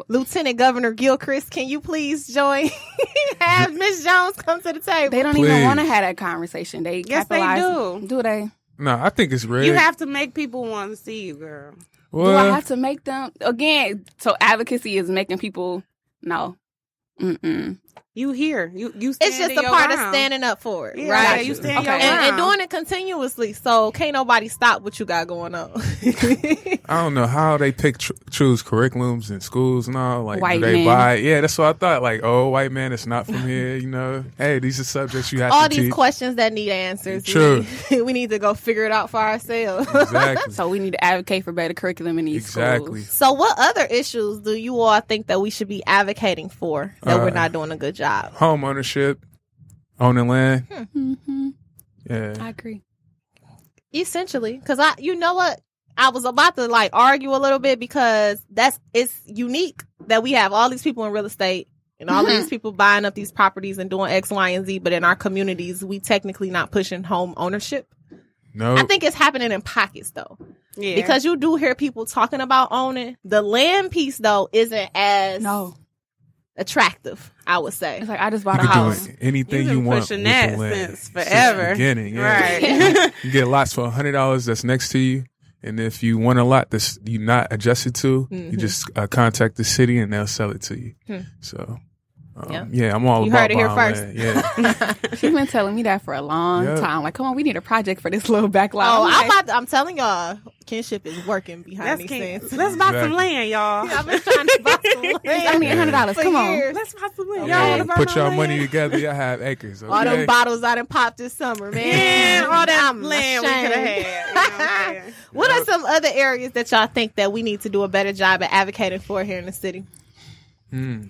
Lieutenant Governor Gilchrist. Can you please join? have Miss Jones come to the table.
They don't
Please.
even want to have that conversation. They
Yes, they do.
Do they?
No, I think it's real.
You have to make people want to see you, girl.
Do I have to make them again? So advocacy is making people no. Mm-mm.
You here. You you stand
it's just a
your
part of standing up for it,
Yeah,
right?
you stand
Okay.
your
and, and doing it continuously, so can't nobody stop what you got going on.
I don't know how they pick tr- choose curriculums in schools and all. Like,
White
do they
men.
buy? Yeah, that's what I thought. Like, oh, white man, it's not from here. You know, hey, these are subjects you have to
All
to
these
teach.
questions that need answers. we
True.
We need to go figure it out for ourselves.
exactly.
So we need to advocate for better curriculum in these
Exactly.
schools.
So, what other issues do you all think that we should be advocating for that we're
Uh,
not doing a good job?
Home ownership, owning land.
Mm-hmm.
Yeah.
I agree.
Essentially, because I, you know what, I was about to like argue a little bit because that's it's unique that we have all these people in real estate and all
Mhm.
these people buying up these properties and doing X, Y, and Z, but in our communities, we technically not pushing home ownership.
No.
I think it's happening in pockets though.
Yeah.
Because you do hear people talking about owning. The land piece though isn't as
No,
attractive, I would say.
it's like I just
you
bought a
can do
house.
anything
You've
you
been
want.
pushing that
the land.
since forever.
the beginning, yeah.
Right.
you get lots for hundred dollars that's next to you, and if you want a lot that's you're not adjusted to, you
Mhm.
just uh, contact the city and they'll sell it to you.
Hmm.
So, um,
Yeah.
yeah. I'm all
You
about
heard it here first.
land. Yeah,
She's been telling me that for a long
Yeah.
time. Like, come on, we need a project for this little backlog.
Oh,
I'm
I'm
like,
about to, I'm telling y'all, kinship is working behind
Let's,
these
can-
things.
let's buy some land, y'all.
Yeah, I've been trying to buy some land.
I need hundred dollars.
for
Come on.
Let's buy some land.
Okay.
Y'all want
put
my
your
land?
money together. Y'all have acres. Okay?
All them bottles I done popped this summer, man.
Man, all that
I'm
land we could have had. You know what
What are some other areas that y'all think that we need to do a better job at advocating for here in the city?
Hmm.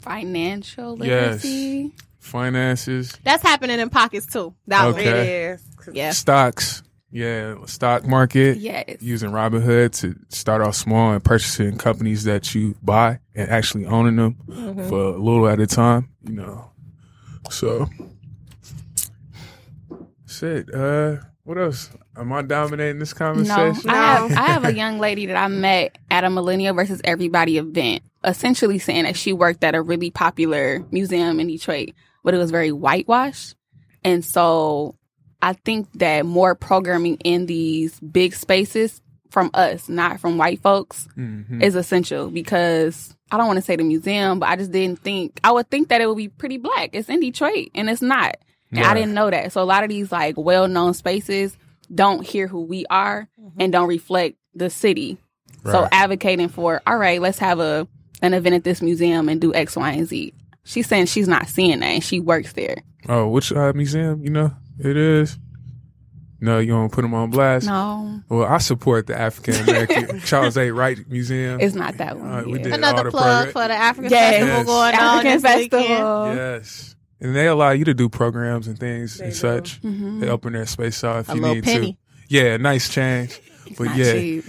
Financial
Yes.
literacy.
finances,
That's happening in pockets too. That
Okay.
way.
It is.
Yeah.
stocks. Yeah, stock market.
Yes.
Using Robinhood to start off small and purchasing companies that you buy and actually owning them
Mm-hmm.
for a little at a time. You know, so that's it. Uh, What else? Am I dominating this
No,
conversation?
I have I have a young lady that I met at a Millennial versus Everybody event, essentially saying that she worked at a really popular museum in Detroit, but it was very whitewashed. And so I think that more programming in these big spaces from us, not from white folks,
Mhm.
is essential because I don't want to say the museum, but I just didn't think I would think that it would be pretty black. It's in Detroit and it's not. And I didn't know that. So a lot of these like well known spaces don't hear who we are and don't reflect the city. So advocating for, all right, let's have a an event at this museum and do X, Y, and Z. She's saying she's not seeing that and she works there.
Oh, which uh, museum? You know it is. No, you don't put them on blast.
No,
Well, I support the African American Charles H. Wright Museum.
it's not that one.
Uh, we did
Another plug
program-
for the African
Yes.
Festival
Yes.
going on
African
this weekend.
Festival.
yes, and they allow you to do programs and things
They
and
do.
such.
Mhm.
They open their space out if
A
you need
penny.
to. Yeah, nice change. But
Not
yeah,
cheap.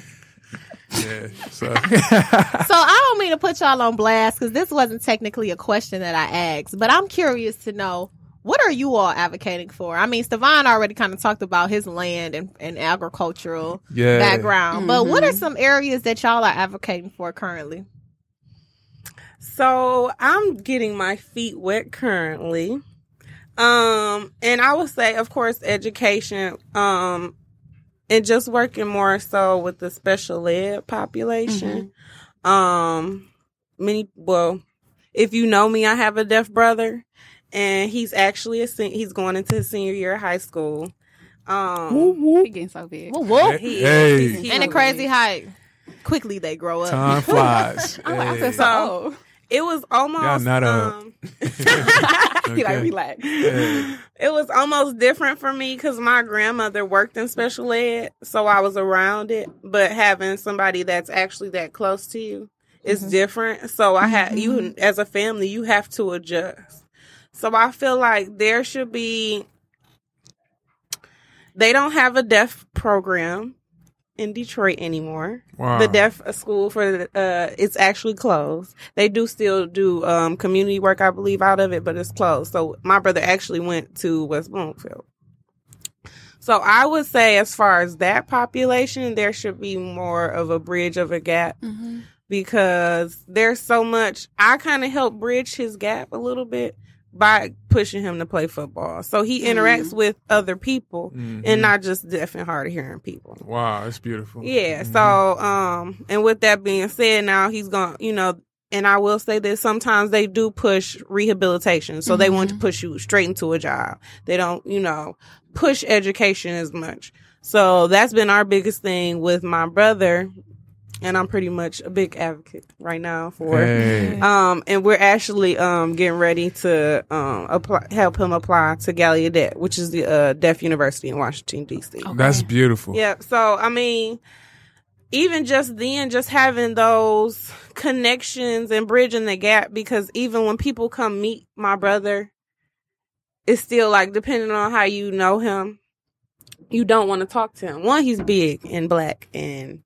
yeah. So
So I don't mean to put y'all on blast because this wasn't technically a question that I asked, but I'm curious to know what are you all advocating for? I mean, Stevan already kind of talked about his land and, and agricultural
yeah,
background, but what are
Mhm.
some areas that y'all are advocating for currently?
So I'm getting my feet wet currently. Um, and I would say, of course, education, um, and just working more so with the special ed population. Um, many, well, if you know me, I have a deaf brother and he's actually a, sen- he's going into his senior year of high school. Um,
He getting so big.
Whoa, whoa.
he.
Hey.
He's- he's
And a crazy height. Quickly they grow up.
time flies.
I'm like, I
Hey.
feel so old.
It was almost,
Y'all not,
um,
He like, relax.
Yeah.
It was almost different for me because my grandmother worked in special ed, so I was around it. But having somebody that's actually that close to you is different. So I had you as a family, you have to adjust. So I feel like there should be. They don't have a deaf program in Detroit anymore.
Wow.
The deaf school for the, uh, it's actually closed. They do still do um community work, I believe, out of it, but it's closed. So my brother actually went to West Bloomfield. So I would say, as far as that population, there should be more of a bridge of a gap
Mhm.
because there's so much. I kind of help bridge his gap a little bit by pushing him to play football. So he interacts with other people
Mhm.
and not just deaf and hard of hearing people.
Wow, it's beautiful.
Yeah.
Mhm.
So, um, and with that being said, now he's going, you know, and I will say that sometimes they do push rehabilitation. So they want to push you straight into a job. They don't, you know, push education as much. So that's been our biggest thing with my brother. And I'm pretty much a big advocate right now for
Hey.
um, and we're actually um getting ready to um apply, help him apply to Gallaudet, which is the uh, Deaf University in Washington D.C.
That's beautiful.
Yeah. So I mean, even just then, just having those connections and bridging the gap, because even when people come meet my brother, it's still like depending on how you know him, you don't want to talk to him. One, he's big and black and.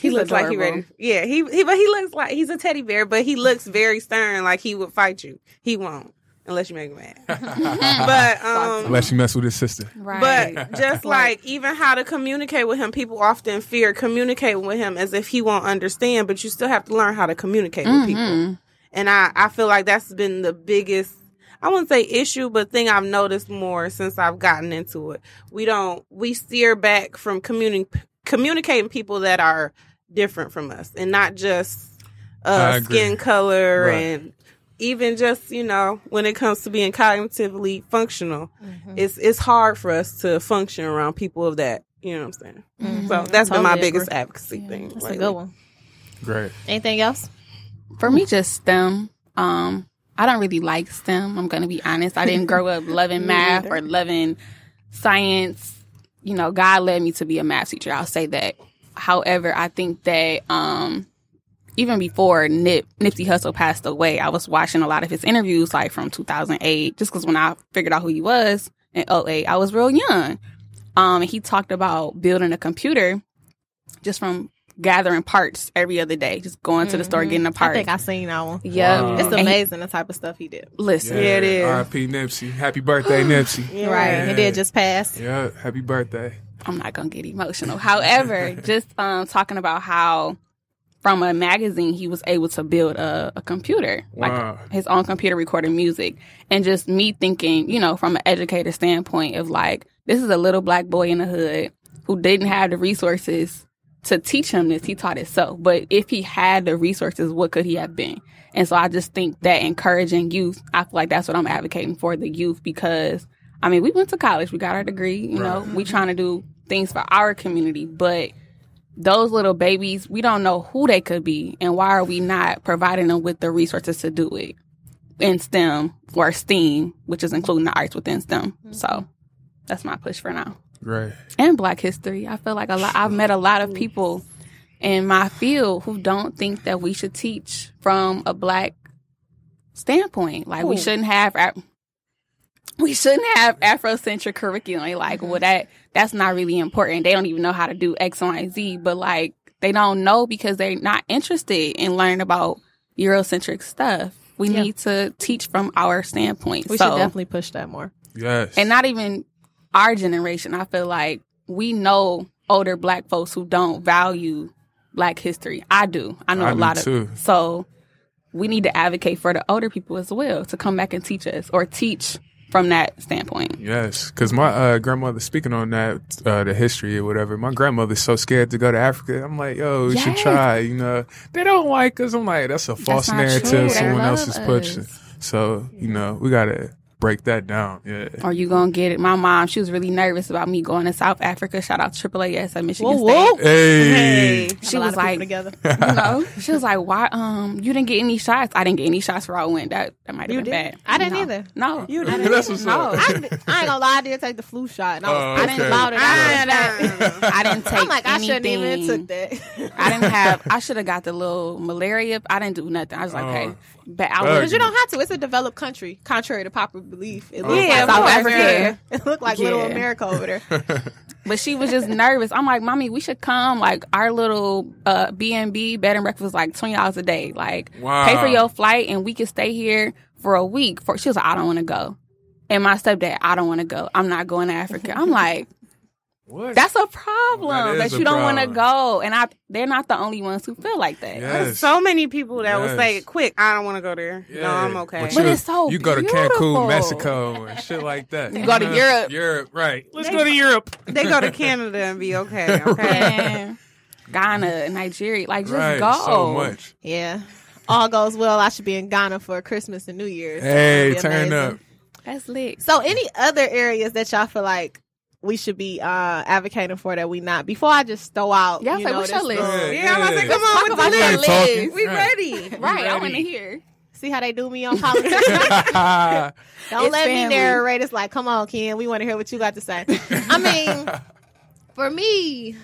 He
He's
looks like he
adorable.
ready. Yeah, he he but he looks like he's a teddy bear, but he looks very stern, like he would fight you. He won't unless you make him mad. but um,
Unless you mess with his sister.
Right.
but just like even how to communicate with him, people often fear communicating with him as if he won't understand, but you still have to learn how to communicate with people.
Mhm.
And I, I feel like that's been the biggest, I wouldn't say issue, but thing I've noticed more since I've gotten into it. We don't, we steer back from communi- communicating people that are different from us and not just uh, skin color
Right.
and even just you know when it comes to being cognitively functional it's it's hard for us to function around people of that you know what i'm saying
Mhm.
so that's been my
Totally
biggest
agree.
advocacy thing
That's a good one.
Great.
Anything else?
For me, just STEM. Um, I don't really like STEM. I'm gonna be honest. I didn't grow up loving math
neither.
or loving science. You know, God led me to be a math teacher. I'll say that. However, I think that um, even before Nip Nipsey Hussle passed away, I was watching a lot of his interviews, like from 2008, just because when I figured out who he was in 08, I was real young. Um, and he talked about building a computer just from gathering parts every other day, just going to the store getting a
Mm-hmm. I
part.
think I seen that one.
yeah,
Wow.
It's
And he-
amazing the type of stuff he did.
listen,
Yeah, it is.
R.I.P. Nipsey. Happy birthday, Nipsey.
Right. He did just pass.
Yeah, happy birthday.
I'm not gonna get emotional. However, just um, talking about how from a magazine he was able to build a, a computer,
Wow.
like his own computer recording music, and just me thinking, you know, from an educator standpoint of like, this is a little black boy in the hood who didn't have the resources to teach him this. He taught himself, but if he had the resources, what could he have been? And so I just think that encouraging youth, I feel like that's what I'm advocating for the youth because I mean, we went to college, we got our degree, you know, we trying to do things for our community, but those little babies, we don't know who they could be and why are we not providing them with the resources to do it in STEM or STEAM, which is including the arts within STEM. Mm-hmm. So that's my push for now.
Right.
And black history. I feel like a lot I've met a lot of people in my field who don't think that we should teach from a black standpoint. Like we shouldn't have Af- we shouldn't have Afrocentric curriculum. Like, well, mm-hmm. that that's not really important. They don't even know how to do X, Y, and Z. But like, they don't know because they're not interested in learning about Eurocentric stuff. We
Yeah.
need to teach from our standpoint.
We
so,
should definitely push that more.
Yes.
and not even our generation. I feel like we know older black folks who don't value black history. I do. I know
I
a
do
lot
too.
of so we need to advocate for the older people as well to come back and teach us or teach from that standpoint.
Yes, because my uh, grandmother, speaking on that, uh, the history or whatever, my grandmother's so scared to go to Africa. I'm like, yo, you should try. You know, they don't like us. I'm like, that's a false
not
narrative. Someone else is pushing. So, you know, we got to break that down. Yeah.
Are you gonna get it? My mom, she was really nervous about me going to South Africa. Shout out to AAAS at Michigan
Whoa,
State.
whoa.
Hey.
Have
She was like,
together.
you know, she was like, "Why? Um, you didn't get any shots? I didn't get any shots where I went. That that might have
You
been
did?
bad.
I didn't
No.
either.
No,
You didn't.
didn't.
That's what's
no.
up.
I, did- I ain't gonna lie, I did take the flu shot. And I, was, I didn't
okay.
allow it.
I.
I didn't take
I'm like, I shouldn't
anything.
even took that.
I didn't have. I should have got the little malaria. I didn't do nothing. I was like,
Oh.
hey, but I was.
Because you don't have to. It's a developed country, contrary to popular belief. It looks
Yeah,
like South Africa.
yeah.
It looked like Little America over there.
But she was just nervous. I'm like, mommy, we should come. Like our little uh, B and B bed and breakfast was like twenty dollars a day. Like
Wow.
pay for your flight and we can stay here for a week. For she was like, I don't want to go. And my stepdad, I don't want to go. I'm not going to Africa. I'm like,
What?
that's a problem
That
that,
is a
you don't want to go. And I, they're not the only ones who feel like that.
Yes.
So many people that will say, "Quick, I don't want to go there. No, I'm okay."
But
But
you-
it's so
You go to. Cancun, Mexico, and shit like that.
You go to?
Uh-huh.
Europe.
Europe, right. Let's
They-
go to Europe.
they go to Canada and be okay. Okay.
Man, Ghana, Nigeria, like just
right.
go.
So much.
Yeah. All goes well. I should be in Ghana for Christmas and New Year's.
Hey, turn
amazing.
up.
That's lit.
So, any other areas that y'all feel like we should be uh, advocating for that we not? Before I just throw out,
Yeah,
you
so
know,
what's your list?
little-
Yeah, I'm about to say, come on
Talk
with
about
the
your
list.
list.
We
Right.
ready.
Right, I
ready.
want to hear.
See how they do me on politics? Don't
It's
let
family.
me narrate. It's like, come on, Ken. We want to hear what you got to say. I mean, for me,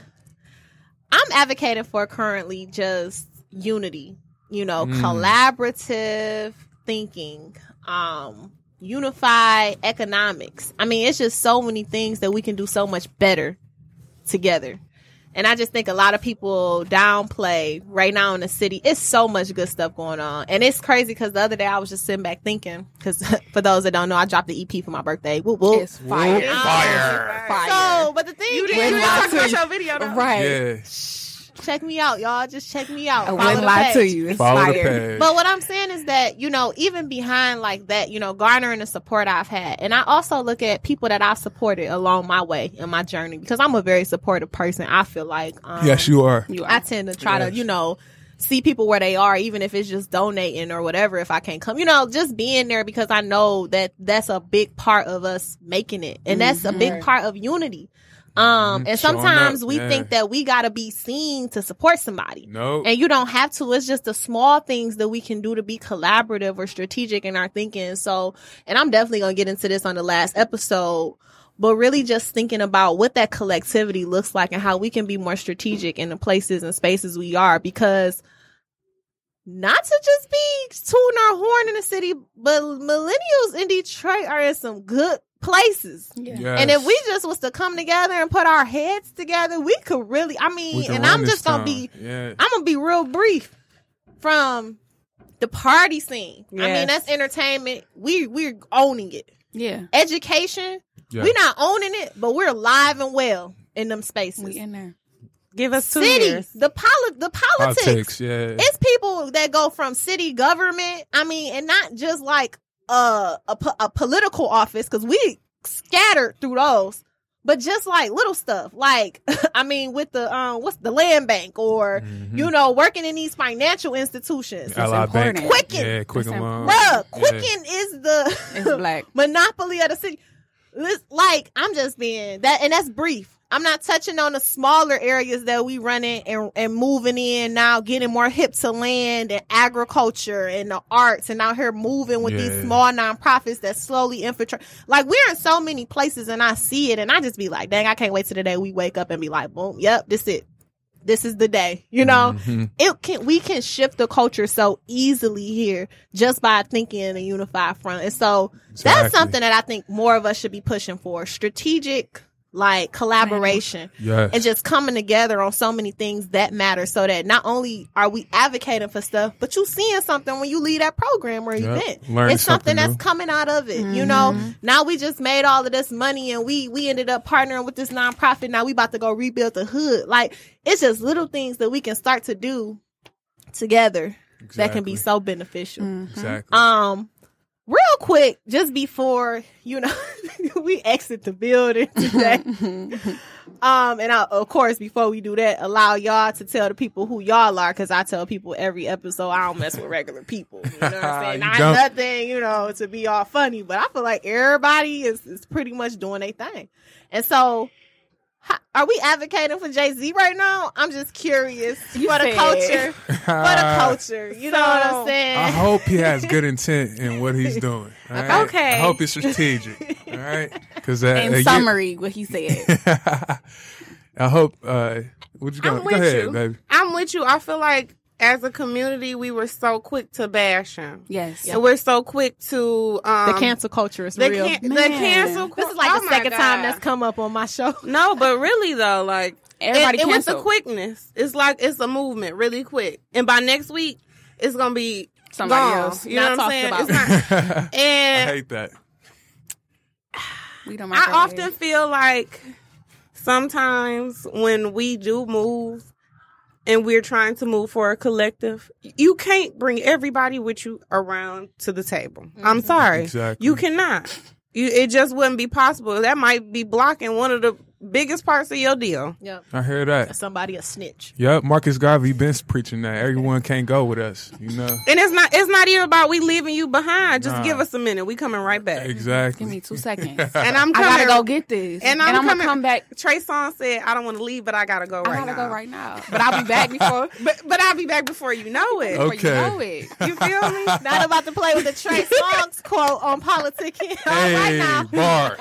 I'm advocating for currently just unity. You know,
Mm.
collaborative thinking, um, unified economics. I mean, it's just so many things that we can do so much better together. And I just think a lot of people downplay right now in the city. It's so much good stuff going on. And it's crazy because the other day I was just sitting back thinking, because for those that don't know, I dropped the EP for my birthday. Whoop, whoop.
It's fire.
Fire.
Fire.
So, but the thing
You didn't, you didn't talk about your video though.
Right.
Yeah.
Check me out, y'all. Just check me out.
I
Follow
wouldn't
the
lie to you. It's
Follow the
fire.
page.
But what I'm saying is that, you know, even behind like that, you know, garnering the support I've had. And I also look at people that I've supported along my way in my journey because I'm a very supportive person. I feel like, um,
yes, you are.
You are.
I tend to try
Yes.
to, you know, see people where they are, even if it's just donating or whatever. If I can't come, you know, just being there because I know that that's a big part of us making it, and that's a big part of unity. Um,
Mhm.
and sometimes
up,
we
yeah.
think that we gotta be seen to support somebody.
No.
And you don't have to. It's just the small things that we can do to be collaborative or strategic in our thinking. So, and I'm definitely to get into this on the last episode, but really just thinking about what that collectivity looks like and how we can be more strategic in the places and spaces we are because not to just be tooting our horn in the city, but millennials in Detroit are in some good places.
Yeah.
Yes.
And if we just was to come together and put our heads together, we could really. I mean, and I'm just gonna
town.
be.
yeah.
I'm gonna be real brief from the party scene. I mean, that's entertainment. We we're owning it.
Yeah.
Education,
yeah.
we're not owning it, but we're alive and well in them spaces.
We in there.
Give us two
City,
years.
the poli- the politics.
politics. Yeah.
It's people that go from city government. I mean, and not just like uh, a a political office because we scattered through those, but just like little stuff. Like I mean, with the um, what's the land bank or
Mhm.
you know working in these financial institutions.
Ally Bank.
important.
Quicken.
Yeah, Quicken
It's
Loan.
Bruh,
Yeah.
Quicken is the
It's black.
monopoly of the city. Lis- Like I'm just being that, and that's brief. I'm not touching on the smaller areas that we running and and moving in now, getting more hip to land and agriculture and the arts, and out here moving with
Yeah.
these small nonprofits that slowly infiltrate. Like we're in so many places, and I see it, and I just be like, dang, I can't wait till the day we wake up and be like, boom, yep, this it. This is the day, you know
Mhm.
it can we can shift the culture so easily here just by thinking in a unified front. And so that's something that I think more of us should be pushing for. Strategic like collaboration
Yes.
and just coming together on so many things that matter so that not only are we advocating for stuff, but you seeing something when you leave that program or
Yep.
event.
Learning
it's something,
something
that's
new.
coming out of it. You know, now we just made all of this money and we we ended up partnering with this nonprofit. Now we about to go rebuild the hood. Like it's just little things that we can start to do together that can be so beneficial.
Exactly.
Um, real quick, just before you know we exit the building today. um, and I, of course, before we do that, allow y'all to tell the people who y'all are, because I tell people every episode I don't mess with regular people. You know what I'm saying? Not
don't.
nothing, you know, to be all funny, but I feel like everybody is is pretty much doing their thing, and so. How- Are we advocating for Jay Z right now? I'm just curious
You
for the
said-
culture, for the culture. You know what I'm saying?
I hope he has good intent in what he's doing. all right?
Okay.
I hope it's strategic. All right. Because uh,
In
uh, you-
summary, what he said.
I hope. Uh, what you
I'm
going? Go ahead,
you.
baby.
I'm with you. I feel like as a community, we were so quick to bash him.
Yes.
And we're so quick to um,
the cancel culture is
the,
real.
can- the
Man.
cancel.
this is like
oh
the
my
second time that's come up on my show.
No, but really though, like
Everybody
it, it was the quickness. It's like it's a movement really quick, and by next week, it's gonna be
Somebody
gone.
else.
You
Not
know what I'm saying?
talked
It's
about.
not,
I hate that.
We don't
I often feel like sometimes when we do move and we're trying to move for a collective, you can't bring everybody with you around to the table. I'm mm-hmm. sorry.
Exactly.
You cannot. You, it just wouldn't be possible. That might be blocking one of the biggest parts of your deal.
Yep.
I hear that.
Somebody a snitch.
Yep, Marcus Garvey been preaching that everyone can't go with us. You know
And it's not it's not even about we leaving you behind. Just
Nah.
give us a minute. We coming right back.
exactly.
Give me two seconds.
And I'm
I
coming.
gotta go get this.
And
And
I'm
I'm,
coming-
gonna come back.
Trey Songz said, "I don't want to leave, but I gotta go
I
right
gotta
now."
go right now. But I'll be back before,
But but I'll be back before you know it.
before you know it.
You feel me?
Not about to play with the Trey Songz quote on PoliticKen right
Hey,
now.
bars.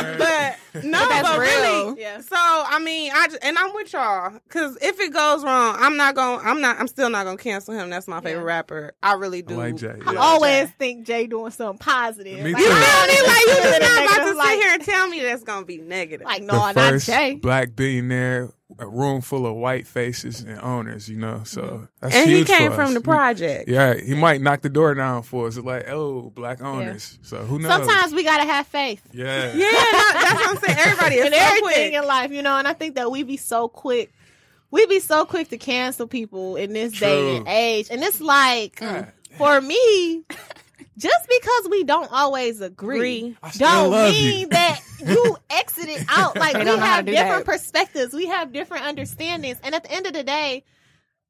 but no,
But that's
but
real.
really,
Yeah.
So I mean, I j- and I'm with y'all because if it goes wrong, I'm not going. to I'm not. I'm still not gonna cancel him. That's my favorite
Yeah.
rapper. I really do.
like Jay,
I
yeah.
always think Jay doing something positive.
Me
Like,
too.
You
I
feel me? Like you just not about
Negative,
to
like-
sit here and tell me that's gonna be negative.
Like, no,
the
no, not
first
Jay.
black billionaire, a room full of white faces and owners. You know, so mm-hmm. that's
and he came
for
from
us.
the project.
Yeah, he might knock the door down for us. Like, oh, black owners. So who knows?
Sometimes we gotta have faith
yeah,
Yeah, no, that's what I'm saying. Everybody is
in
so
everything
quick.
in life, you know. And I think that we be so quick. We be so quick to cancel people in this day and age, and it's like
God.
for me, just because we don't always agree,
Agree.
I still
don't mean
you.
that you exited out. Like
They
we
don't know how
have different
that.
perspectives, we have different understandings, and at the end of the day,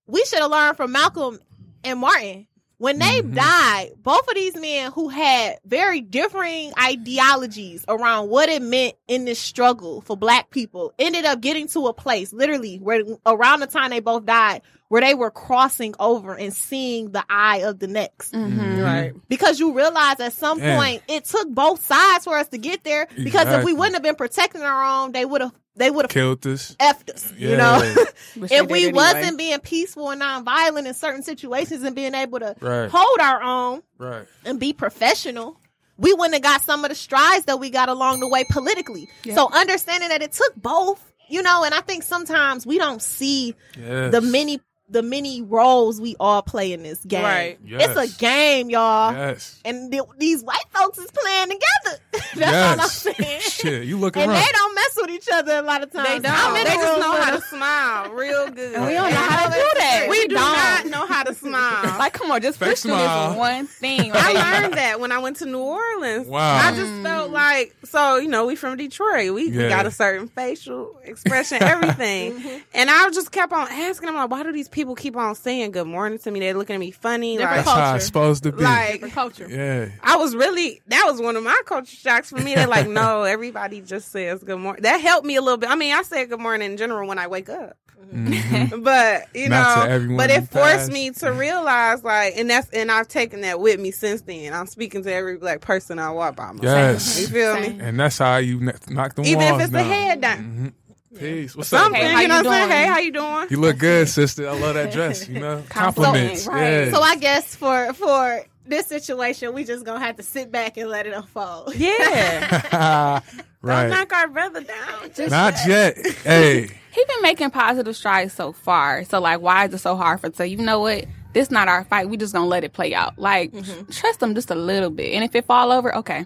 we should have learned from Malcolm and Martin. When they
Mhm.
died, both of these men who had very differing ideologies around what it meant in this struggle for black people ended up getting to a place, literally, where around the time they both died, where they were crossing over and seeing the eye of the next
Mm-hmm.
Right.
because you realize at some
Yeah.
point it took both sides for us to get there. Because if we wouldn't have been protecting our own, they would have they would have
killed us.
effed us. You know, if we
anyway.
wasn't being peaceful and nonviolent in certain situations and being able to
Right.
hold our own
Right.
and be professional, we wouldn't have got some of the strides that we got along the way politically.
Yeah.
So understanding that it took both, you know, and I think sometimes we don't see
Yes.
the many the many roles we all play in this game.
Right.
It's a game, y'all.
Yes.
And th- these white folks is playing together. That's
yes.
all I'm saying.
Shit, you look around,
And
around.
they don't mess with each other a lot of times.
They don't.
I'm in
They just know how to smile real good.
And we don't know how to do that.
We
We
do
don't.
know how to smile.
Like, come on, just
Fake
push through this one thing.
I learned that when I went to New Orleans.
Wow.
I just felt mm. like so you know we from Detroit. We, we
Yeah.
got a certain facial expression, everything, mm-hmm. and I just kept on asking them like, why do these people keep on saying good morning to me? They're looking at me funny,
Different
That's
like,
how it's supposed to be.
like
For culture.
yeah.
I was really that was one of my culture shocks for me. They're like, no, everybody just says good morning. That helped me a little bit. I mean, I say good morning in general when I wake up.
Mhm.
but you
Not
know, but it forced me to realize like, and that's and I've taken that with me since then. I'm speaking to every black person I walk by. myself.
Yes.
you feel
Same.
me?
And that's how you kn- knock them
Even if it's the head down.
Mhm. Peace. What's
Something,
up?
Hey, how
you know what I'm saying?
doing?
Hey, how you doing?
You look good, sister. I love that dress. You know, compliments.
right.
Yeah.
So I guess for for this situation, we just gonna have to sit back and let it unfold.
Yeah. Don't knock our brother down. Just
Not yet. Hey.
He been making positive strides so far. So like, why is it so hard for to say, you know what? This not our fight. We just gonna let it play out. Like, mm-hmm. trust him just a little bit. And if it fall over, okay.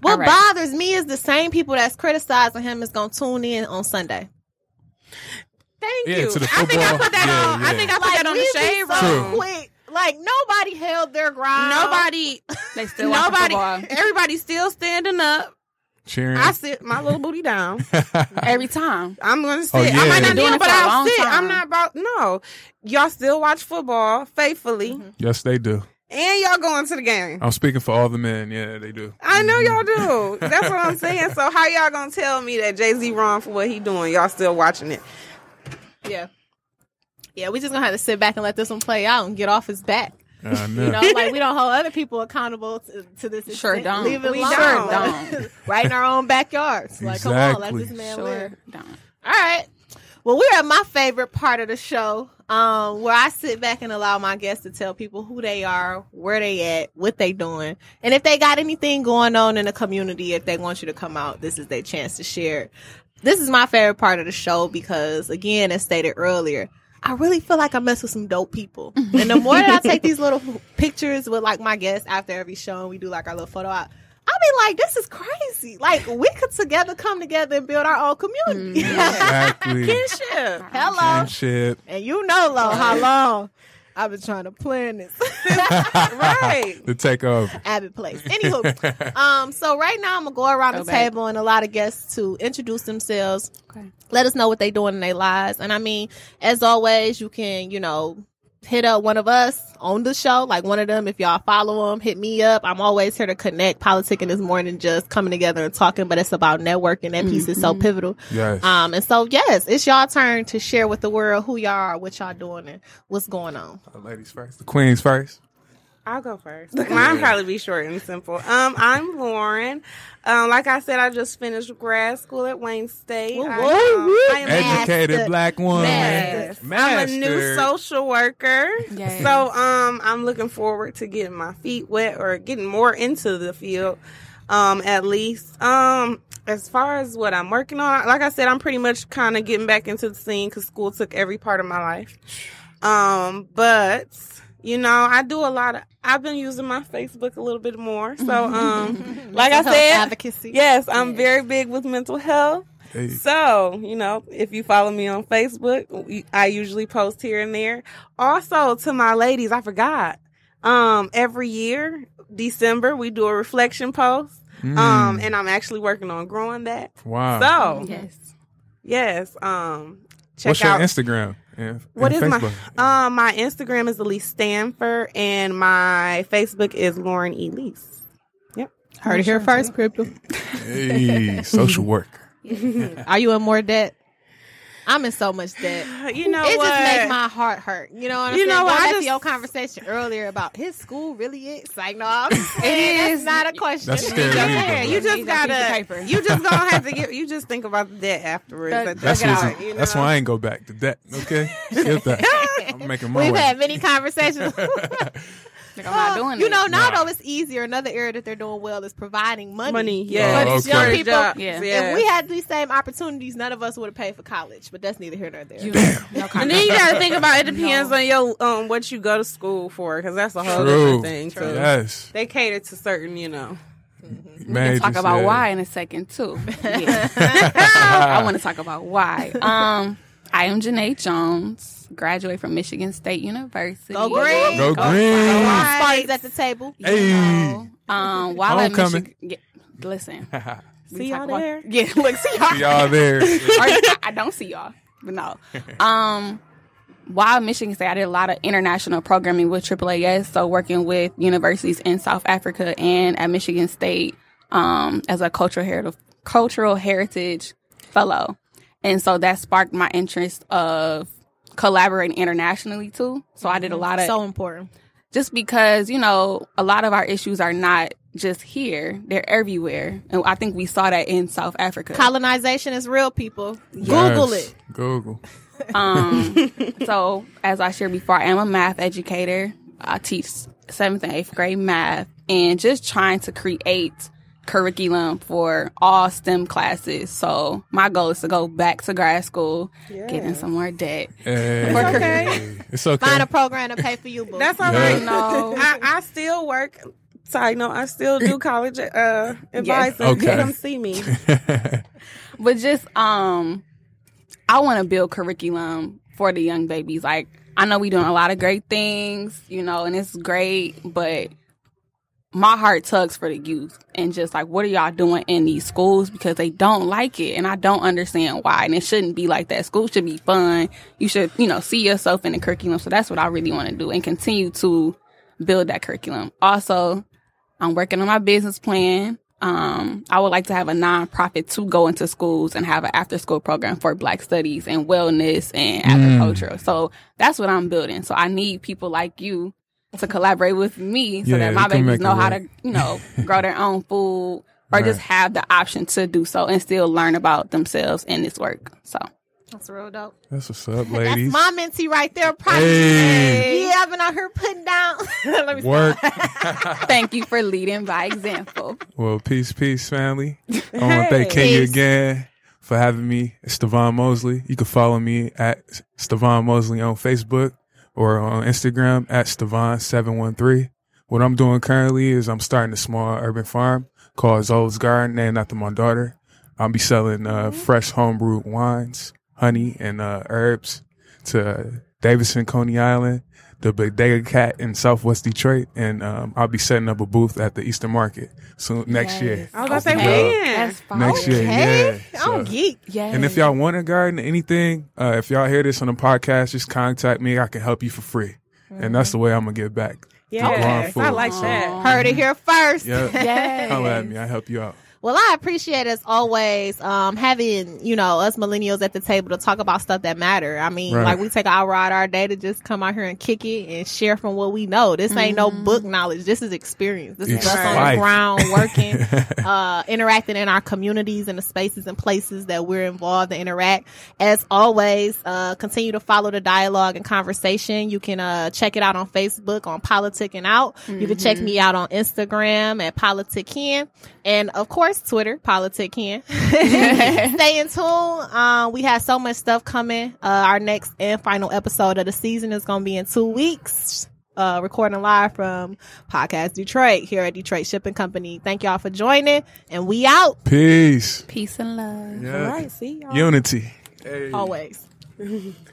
What
All right.
bothers me is the same people that's criticizing him is gonna tune in on Sunday.
Thank
Yeah,
you.
to the
I think I put that
Yeah,
on. I think I put that on the
we be
shade
so
room.
quick. Like nobody held their ground.
Nobody,
They still watching
nobody,
football
everybody's still standing up.
Cheering.
I sit my little booty down.
every time.
I'm gonna oh, sit.
Oh,
I might not
Been
do
doing
it,
it
but
for a
I'll sit.
time.
I'm not about no. Y'all still watch football faithfully, mm-hmm.
yes, they do.
And y'all going to the game.
I'm speaking for all the men. Yeah, they do.
I know y'all do. Mm-hmm. That's what I'm saying. So how y'all gonna tell me that Jay Z wrong for what he doing? Y'all still watching it?
Yeah. Yeah, we just gonna have to sit back and let this one play out and get off his back.
I know.
You know, like we don't hold other people accountable to, to this. Extent.
Sure don't.
Leave it
We
alone.
don't.
Don't.
right in our own backyards. Like, come on, let
Exactly.
this man
Sure
live.
don't.
All right. Well, we're at my favorite part of the show, um, where I sit back and allow my guests to tell people who they are, where they at, what they doing, and if they got anything going on in the community, if they want you to come out, this is their chance to share. This is my favorite part of the show because, again, as stated earlier, I really feel like I mess with some dope people. And the more that I take these little pictures with like my guests after every show and we do like our little photo op, I'll be like, this is crazy. Like we could together come together and build our own community.
exactly.
Kinship.
Hello.
Kinship.
And you know, Lo, how long I've been trying to plan this.
right.
The takeover.
Abbott Place. Anywho, um, so right now I'm gonna go around
Go
the
back.
table and a lot of guests to introduce themselves.
Okay.
Let us know what they're doing in their lives. And I mean, as always, you can, you know, hit up one of us on the show, like one of them. If y'all follow them, hit me up. I'm always here to connect. PoliticKen is more than just coming together and talking, but it's about networking. That piece is so pivotal.
Yes.
Um, and so yes, it's y'all turn to share with the world who y'all are, what y'all doing, and what's going on.
The ladies first. The queens first.
I'll go first. Mine probably be short and simple. Um, I'm Lauren. Um, like I said, I just finished grad school at Wayne State.
Woo,
I,
woo,
um. I am
Educated
Master.
black woman.
Master.
I'm a new social worker.
Yes.
So um I'm looking forward to getting my feet wet or getting more into the field. Um at least. Um as far as what I'm working on, like I said, I'm pretty much kind of getting back into the scene cuz school took every part of my life. Um but you know, I do a lot of I've been using my Facebook a little bit more. So um like I said,
advocacy.
yes, I'm very big with mental health.
Hey.
So, you know, if you follow me on Facebook, I usually post here and there. Also, to my ladies, I forgot. Um, every year, December, we do a reflection post.
Mm.
Um, and I'm actually working on growing that.
wow.
So,
Yes.
yes, um, check
What's your
out.
Instagram? And,
What
and
is
Facebook?
my um my Instagram is Elise Stanford and my Facebook is Lauren Elise. Yep.
Heard it here first, crypto.
Hey, social work.
Are you in more debt? I'm in so much debt.
You know
it
what?
just makes my heart hurt. You know what I'm
You
saying?
know what?
Going
I
back to
just-
your conversation earlier about his school really is like no, I'm just
It
saying, that's not a question.
That's scary.
Yeah, you just
that
gotta.
paper.
You just gonna have to get. You just think about the debt afterwards.
That-
at
That's,
that
what's-
point, you
that's why I ain't go back to debt. Okay, skip that. I'm making my
We've
way.
had many conversations.
Like, I'm not doing
you
it.
know, now
Nah.
though it's easier. Another area that they're doing well is providing money.
Money, yeah.
Oh,
But
okay.
young people,
jobs,
Yeah.
if we had these same opportunities, none of us would have paid for college. But that's neither here nor there.
You, no
And then you got to think about it depends
No.
on your um what you go to school for because that's a whole
True.
different thing too.
Yes.
They cater to certain, you know.
we
Man,
can talk
just,
about
yeah.
why in a second too. Yeah. I want to talk about why. Um, I am Janae Jones, graduate from Michigan State University.
Go green.
Go
Go
green.
Spartans at the table.
You
Hey.
know, um, while at
Homecoming.
Michigan, yeah, listen.
See y'all
about-
there?
Yeah, look, see y'all.
Y'all there.
Or- I, I don't see y'all, but no. Um, while at Michigan State, I did a lot of international programming with AAAS, so working with universities in South Africa and at Michigan State um, as a cultural heritage cultural heritage fellow, and so that sparked my interest of collaborating internationally too. So I did a lot of
So important.
just because you know a lot of our issues are not just here; they're everywhere, and I think we saw that in South Africa.
Colonization is real, people. Google it.
Google.
Um, so as I shared before, I am a math educator. I teach seventh and eighth grade math and just trying to create curriculum for all STEM classes. So my goal is to go back to grad school, get in some more debt.
Hey,
okay.
It's okay.
Find a program to pay for you, boo.
That's all
Yeah.
right.
No.
I, I still work. Side note, I still do college uh, advice. and
Okay.
Come see me.
But just um I want to build curriculum for the young babies. Like I know we're doing a lot of great things, you know, and it's great, but my heart tugs for the youth and just like what are y'all doing in these schools because they don't like it and I don't understand why and it shouldn't be like that. School should be fun. You should, you know, see yourself in the curriculum. So that's what I really want to do and continue to build that curriculum. Also, I'm working on my business plan. Um, I would like to have a nonprofit to go into schools and have an after school program for black studies and wellness and agriculture. So that's what I'm building. So I need people like you to collaborate with me so
Yeah,
that my babies know how to, you know, grow their own food or
Right.
just have the option to do so and still learn about themselves in this work. So
That's real dope.
That's what's up,
That's
ladies.
my mentee right there. Probably.
Hey.
Yeah, I've been out here putting down. Let me
Work.
thank you for leading by example.
well, peace, peace, family. I want to thank Kenya again for having me. It's Stevan Mosley. You can follow me at Stevan Mosley on Facebook or on Instagram at Stevan713. What I'm doing currently is I'm starting a small urban farm called Zoe's Garden, named after my daughter. I'll be selling uh, fresh homebrewed wines, honey, and uh, herbs to Davidson, Coney Island, the Bodega Cat in Southwest Detroit, and um, I'll be setting up a booth at the Eastern Market soon next year.
I was gonna say when.
That's fine.
Next year,
Okay.
yeah.
I'm geek.
Yes.
and if y'all want a garden, anything, uh, if y'all hear this on the podcast, just contact me. I can help you for free, and that's the way I'm gonna get back.
Yes,
food.
I like that.
Heard it here first.
Yeah,
Yes.
holla at me. I help you out.
Well, I appreciate as always um, having you know us millennials at the table to talk about stuff that matter. I mean,
Right.
like we take our hour out our day to just come out here and kick it and share from what we know. This ain't no book knowledge. This is experience. This
It's
is us on the ground working, uh, interacting in our communities and the spaces and places that we're involved and interact. As always, uh, continue to follow the dialogue and conversation. You can uh, check it out on Facebook on Politicking Out. You can check me out on Instagram at PoliticKen. And of course, Twitter, PoliticKen. Stay in tune. Um, we have so much stuff coming. Uh, our next and final episode of the season is going to be in two weeks. Uh, recording live from Podcast Detroit here at Detroit Shipping Company. Thank y'all for joining, and we out
Peace.
Peace and love.
Yeah.
All right, see y'all.
Unity. Hey.
always.